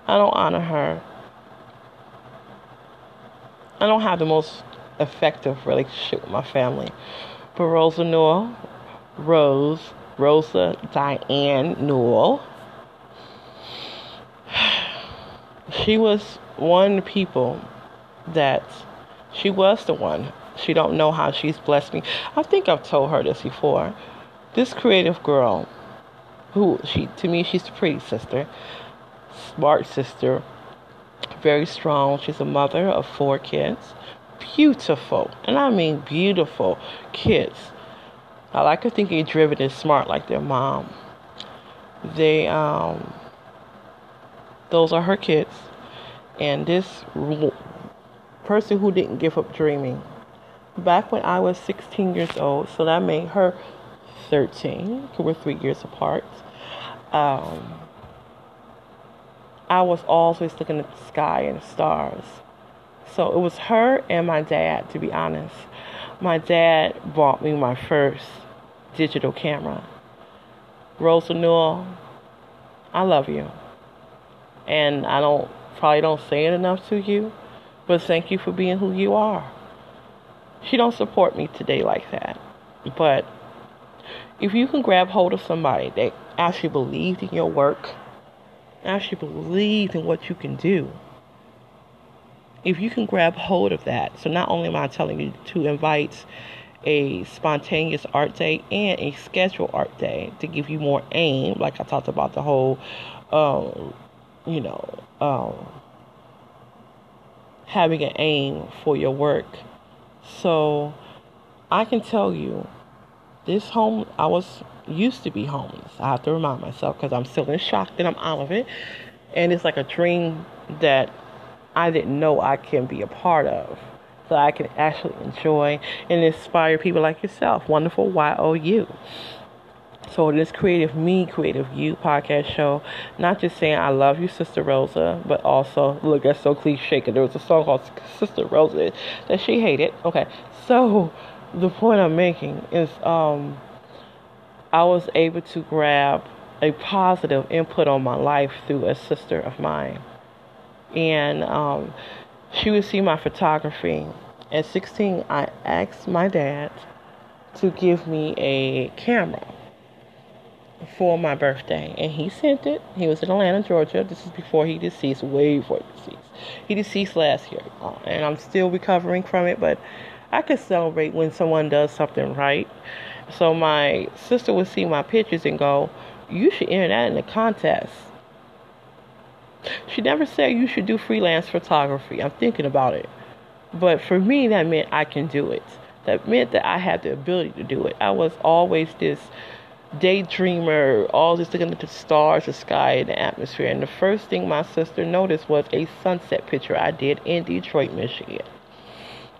I don't honor her. I don't have the most effective relationship with my family. But Rosa Newell, Rose, Rosa Diane Newell, [sighs] she was one people that she was the one. She don't know how she's blessed me. I think I've told her this before. This creative girl, who she to me she's the pretty sister, smart sister, very strong. She's a mother of four kids. Beautiful, and I mean beautiful kids. I like to think they're driven and smart like their mom. They um those are her kids. And this person who didn't give up dreaming back when I was 16 years old, so that made her 13, we're three years apart. Um, I was always looking at the sky and the stars. So it was her and my dad, to be honest. My dad bought me my first digital camera. Rosa Newell, I love you. And I don't probably don't say it enough to you, but thank you for being who you are. She don't support me today like that. But if you can grab hold of somebody that actually believed in your work, actually believe in what you can do, if you can grab hold of that, so not only am I telling you to invite a spontaneous art day and a scheduled art day to give you more aim, like I talked about the whole, um, you know, um, having an aim for your work. So I can tell you, this home, I was used to be homeless. I have to remind myself because I'm still in shock that I'm out of it. And it's like a dream that I didn't know I can be a part of. So I can actually enjoy and inspire people like yourself. Wonderful YOU. So this Creative Me, Creative You podcast show, not just saying I love you, Sister Rosa, but also look that's so cliche. Cause there was a song called Sister Rosa that she hated. Okay, so [laughs] the point I'm making is um, I was able to grab a positive input on my life through a sister of mine, and um, she would see my photography. At 16, I asked my dad to give me a camera for my birthday, and he sent it. He was in Atlanta, Georgia. This is before he deceased, way before he deceased. He deceased last year, uh, and I'm still recovering from it, but I could celebrate when someone does something right. So my sister would see my pictures and go, "You should enter that in a contest." She never said you should do freelance photography. I'm thinking about it. But for me, that meant I can do it. That meant that I had the ability to do it. I was always this daydreamer, always looking at the stars, the sky, and the atmosphere. And the first thing my sister noticed was a sunset picture I did in Detroit, Michigan.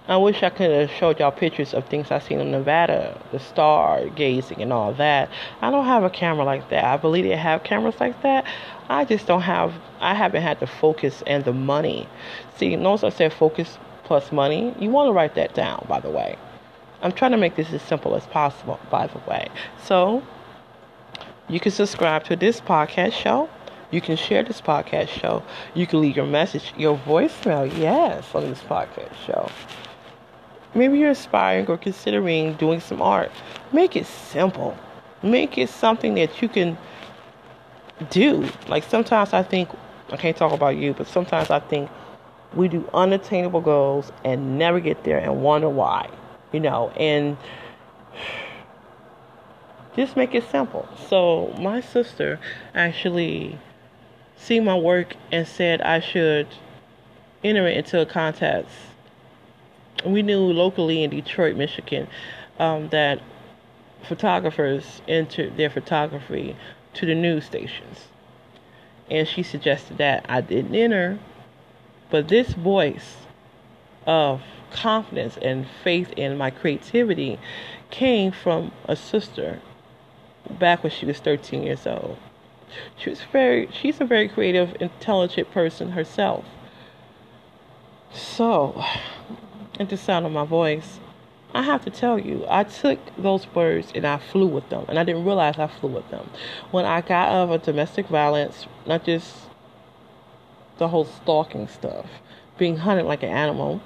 I wish I could have showed y'all pictures of things I seen in Nevada, the star gazing and all that. I don't have a camera like that. I believe they have cameras like that. I just don't have. I haven't had the focus and the money. See, notice I said focus plus money. You want to write that down, by the way. I'm trying to make this as simple as possible, by the way. So you can subscribe to this podcast show. You can share this podcast show. You can leave your message, your voicemail, yes, on this podcast show. Maybe you're aspiring or considering doing some art. Make it simple. Make it something that you can do. Like sometimes I think, I can't talk about you, but sometimes I think we do unattainable goals and never get there and wonder why. You know, and [sighs] just make it simple. So my sister actually see my work and said I should enter it into a contest. We knew locally in Detroit, Michigan, um, that photographers entered their photography to the news stations. And she suggested that I didn't enter, but this voice of confidence and faith in my creativity came from a sister back when she was 13 years old. She was very, she's a very creative, intelligent person herself. So, at the sound of my voice, I have to tell you, I took those words and I flew with them, and I didn't realize I flew with them. When I got out of domestic violence, not just the whole stalking stuff, being hunted like an animal.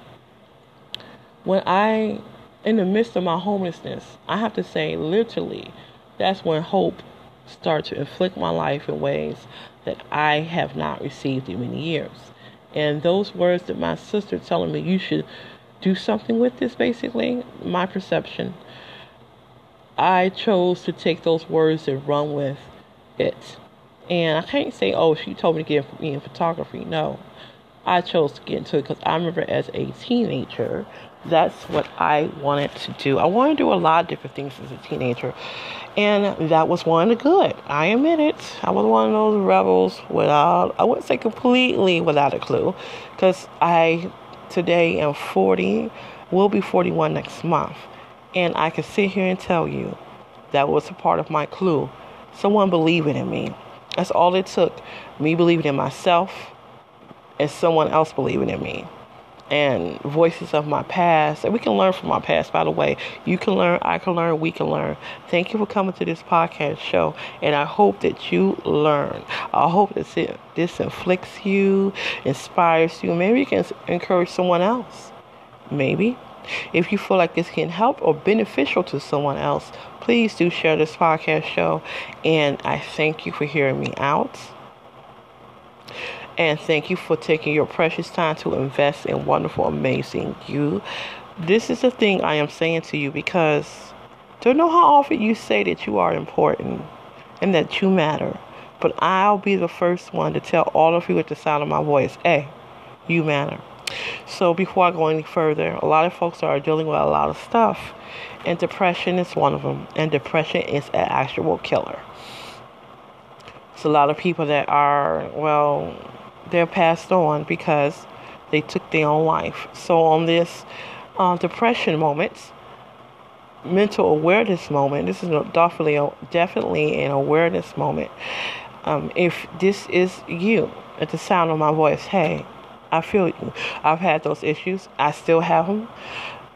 When I, in the midst of my homelessness, I have to say, literally, that's when hope started to inflict my life in ways that I have not received in many years. And those words that my sister telling me you should do something with this, basically, my perception, I chose to take those words and run with it. And I can't say, oh, she told me to get me in photography. No, I chose to get into it because I remember as a teenager, that's what I wanted to do. I wanted to do a lot of different things as a teenager, and that was one of the good. I admit it. I was one of those rebels without, I wouldn't say completely without a clue, because I today am 40, will be 41 next month, and I can sit here and tell you that was a part of my clue. Someone believing in me. That's all it took. Me believing in myself and someone else believing in me. And voices of my past. And we can learn from our past, by the way. You can learn, I can learn, we can learn. Thank you for coming to this podcast show. And I hope that you learn. I hope that this inflicts you, inspires you. Maybe you can encourage someone else. Maybe. If you feel like this can help or beneficial to someone else, please do share this podcast show. And I thank you for hearing me out. And thank you for taking your precious time to invest in wonderful, amazing you. This is the thing I am saying to you because don't know how often you say that you are important and that you matter. But I'll be the first one to tell all of you at the sound of my voice, hey, you matter. So before I go any further, a lot of folks are dealing with a lot of stuff, and depression is one of them. And depression is an actual killer. It's a lot of people that are well, they're passed on because they took their own life. So on this uh, depression moment, mental awareness moment, this is definitely definitely an awareness moment. Um, if this is you at the sound of my voice, hey, I feel you. I've had those issues. I still have them.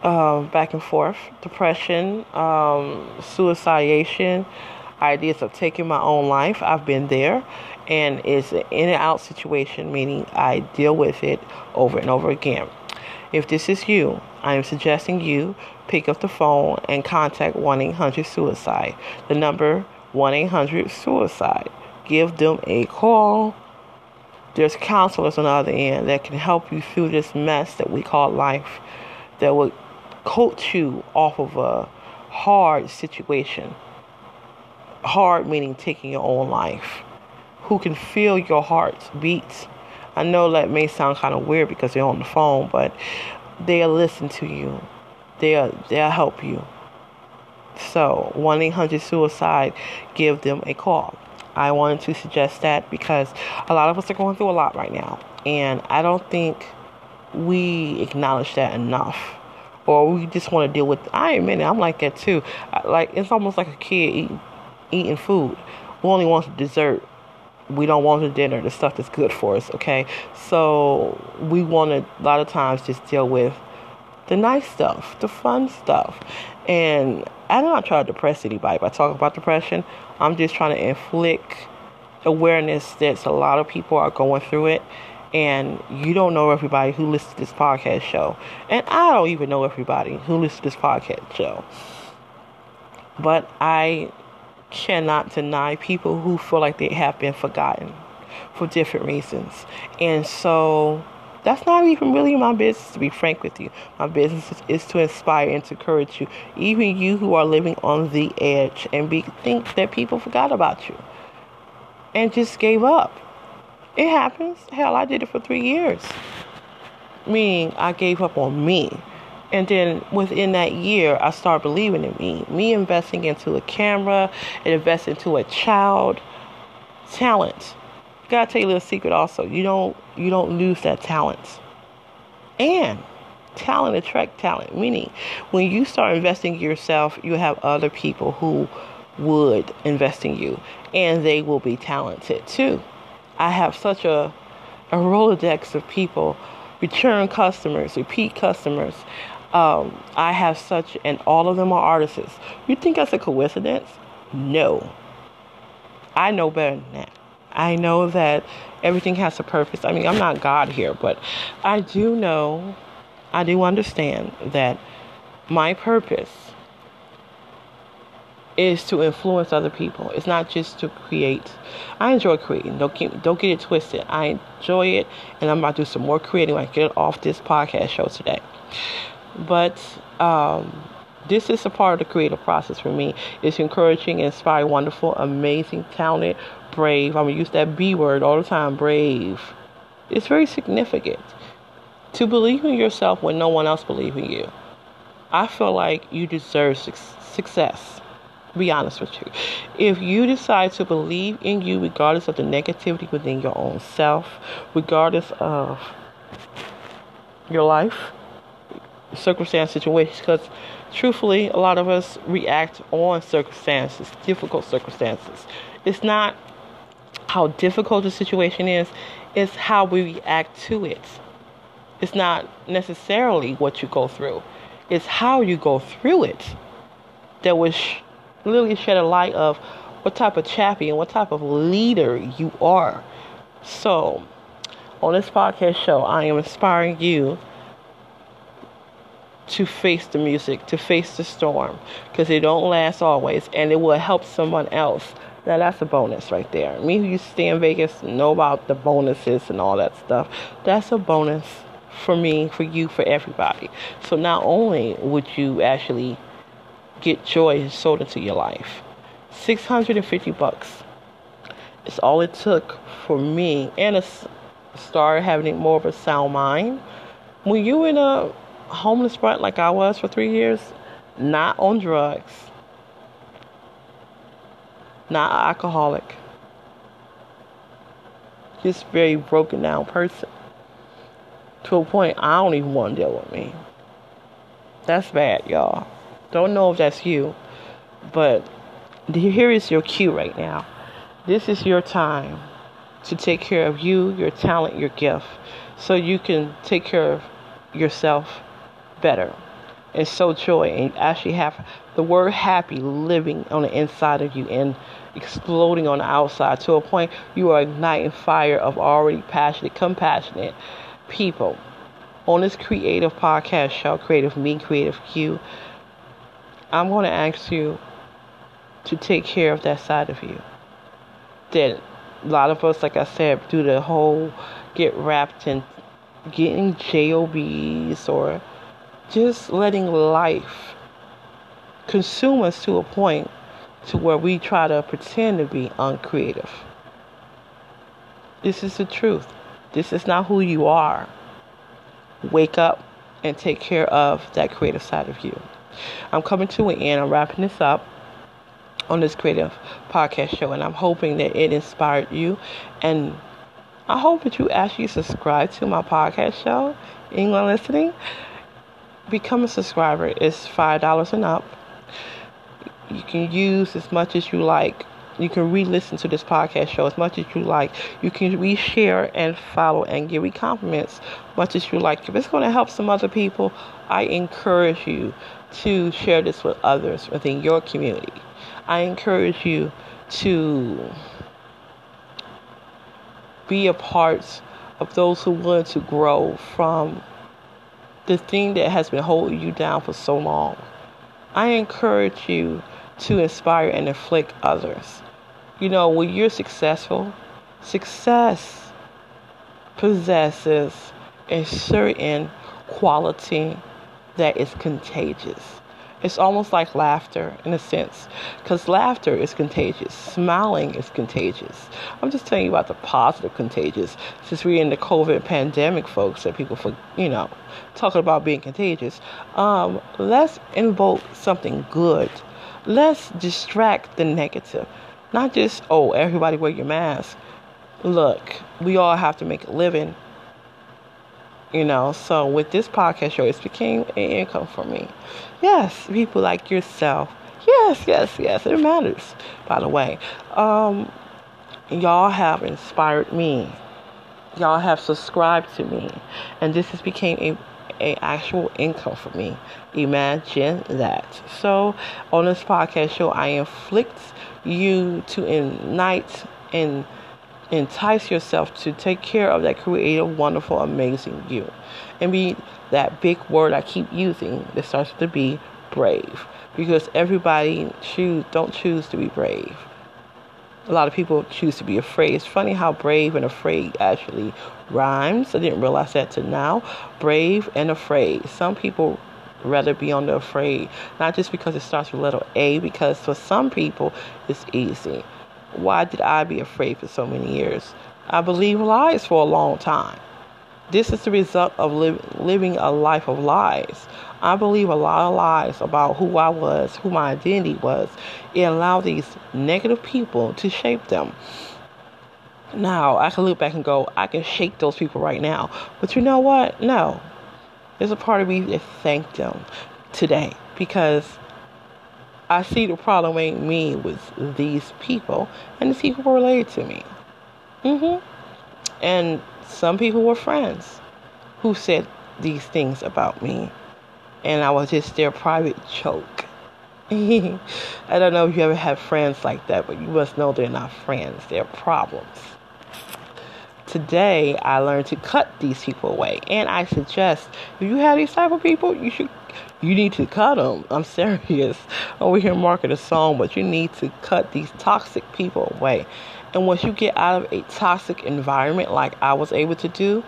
Um, back and forth. Depression, um, suicidation, ideas of taking my own life. I've been there. And it's an in and out situation, meaning I deal with it over and over again. If this is you, I am suggesting you pick up the phone and contact 1 800 Suicide. The number 1 800 Suicide. Give them a call there's counselors on the other end that can help you through this mess that we call life, that will coach you off of a hard situation. Hard meaning taking your own life. Who can feel your heart beats. I know that may sound kind of weird because they're on the phone, but they'll listen to you. They'll they'll help you. So 1 800 suicide, give them a call. I wanted to suggest that because a lot of us are going through a lot right now. And I don't think we acknowledge that enough. Or we just want to deal with. I admit it, I'm like that too. Like it's almost like a kid eating, eating food. We only want the dessert. We don't want the dinner, the stuff that's good for us. Okay, so we want to a lot of times just deal with the nice stuff, the fun stuff, and I'm not trying to depress anybody by talking about depression. I'm just trying to inflict awareness that a lot of people are going through it. And you don't know everybody who listens to this podcast show. And I don't even know everybody who listens to this podcast show. But I cannot deny people who feel like they have been forgotten for different reasons. And so that's not even really my business, to be frank with you. My business is, is to inspire and to encourage you, even you who are living on the edge and be, think that people forgot about you and just gave up. It happens. Hell, I did it for three years. Meaning, I gave up on me. And then within that year, I started believing in me. Me investing into a camera and investing into a child talent gotta tell you a little secret also. You don't you don't lose that talent. And talent attract talent. Meaning when you start investing yourself, you have other people who would invest in you and they will be talented too. I have such a a Rolodex of people, return customers, repeat customers. Um, I have such, and all of them are artists. You think that's a coincidence? No. I know better than that. I know that everything has a purpose. I mean, I'm not God here, but I do know, I do understand that my purpose is to influence other people. It's not just to create. I enjoy creating. Don't keep, don't get it twisted. I enjoy it, and I'm about to do some more creating when I get off this podcast show today. But um, this is a part of the creative process for me. It's encouraging, inspiring, wonderful, amazing, talented, brave. I'm gonna use that B word all the time. Brave. It's very significant to believe in yourself when no one else believes in you. I feel like you deserve su- success be honest with you. If you decide to believe in you, regardless of the negativity within your own self, regardless of your life, circumstance, situations, because truthfully, a lot of us react on circumstances, difficult circumstances. It's not how difficult the situation is, it's how we react to it. It's not necessarily what you go through, it's how you go through it that was literally shed a light of what type of champion, what type of leader you are. So, on this podcast show, I am inspiring you to face the music, to face the storm, because it don't last always, and it will help someone else. Now that's a bonus right there. Me who used to stay in Vegas know about the bonuses and all that stuff. That's a bonus for me, for you, for everybody. So not only would you actually get joy and sold into your life. 650 bucks. It's all it took for me and to start having more of a sound mind. When you in a homeless front like I was for three years, not on drugs, not alcoholic, just very broken down person. To a point I don't even want to deal with me. That's bad, y'all. Don't know if that's you, but here is your cue right now. This is your time to take care of you, your talent, your gift, so you can take care of yourself better and so joy and actually have the word happy living on the inside of you and exploding on the outside to a point you are igniting fire of already passionate, compassionate people. On this creative podcast show, Creative Me, Creative You, I'm going to ask you to take care of that side of you. That a lot of us, like I said, do the whole get wrapped in getting jobs or just letting life consume us to a point to where we try to pretend to be uncreative. This is the truth. This is not who you are. Wake up and take care of that creative side of you. I'm coming to an end. I'm wrapping this up on this creative podcast show, and I'm hoping that it inspired you. And I hope that you actually subscribe to my podcast show, England Listening. Become a subscriber. It's five dollars and up. You can use as much as you like. You can re-listen to this podcast show as much as you like. You can re-share and follow and give me compliments much as you like. If it's going to help some other people, I encourage you to share this with others within your community. I encourage you to be a part of those who want to grow from the thing that has been holding you down for so long. I encourage you to inspire and inflict others. You know, when you're successful, success possesses a certain quality that is contagious. It's almost like laughter in a sense, because laughter is contagious. Smiling is contagious. I'm just telling you about the positive contagious. Since we're in the COVID pandemic, folks, that people, for you know, talking about being contagious. Um, let's invoke something good. Let's distract the negative. Not just oh, everybody wear your mask. Look, we all have to make a living you know, so with this podcast show, it became an income for me. Yes, people like yourself. Yes, yes, yes, it matters, by the way. Um, y'all have inspired me. Y'all have subscribed to me. And this has became a a actual income for me. Imagine that. So on this podcast show, I inflict you to ignite and entice yourself to take care of that creative, wonderful, amazing you. And be that big word I keep using that starts to be brave. Because everybody choose don't choose to be brave. A lot of people choose to be afraid. It's funny how brave and afraid actually rhymes. I didn't realize that till now. Brave and afraid. Some people rather be on the afraid, not just because it starts with letter A, because for some people it's easy. Why did I be afraid for so many years? I believed lies for a long time. This is the result of li- living a life of lies. I believe a lot of lies about who I was, who my identity was. It allowed these negative people to shape them. Now, I can look back and go, I can shake those people right now. But you know what? No. There's a part of me that thank them today because I see the problem ain't me with these people, and the people related to me. Mm-hmm. And some people were friends who said these things about me, and I was just their private joke. [laughs] I don't know if you ever had friends like that, but you must know they're not friends, they're problems. Today, I learned to cut these people away, and I suggest if you have these type of people, you should you need to cut them. I'm [laughs] serious. Over here, market a song, but you need to cut these toxic people away. And once you get out of a toxic environment, like I was able to do,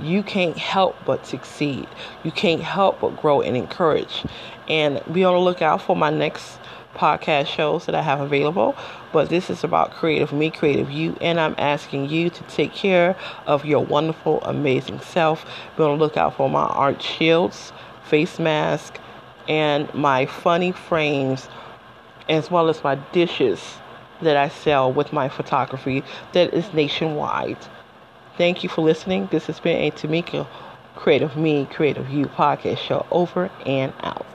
you can't help but succeed. You can't help but grow and encourage. And be on the lookout for my next podcast shows that I have available. But this is about creative me, creative you, and I'm asking you to take care of your wonderful, amazing self. Be on the lookout for my art shields face mask, and my funny frames, as well as my dishes that I sell with my photography that is nationwide. Thank you for listening. This has been a Tamika Creative Me, Creative You podcast show over and out.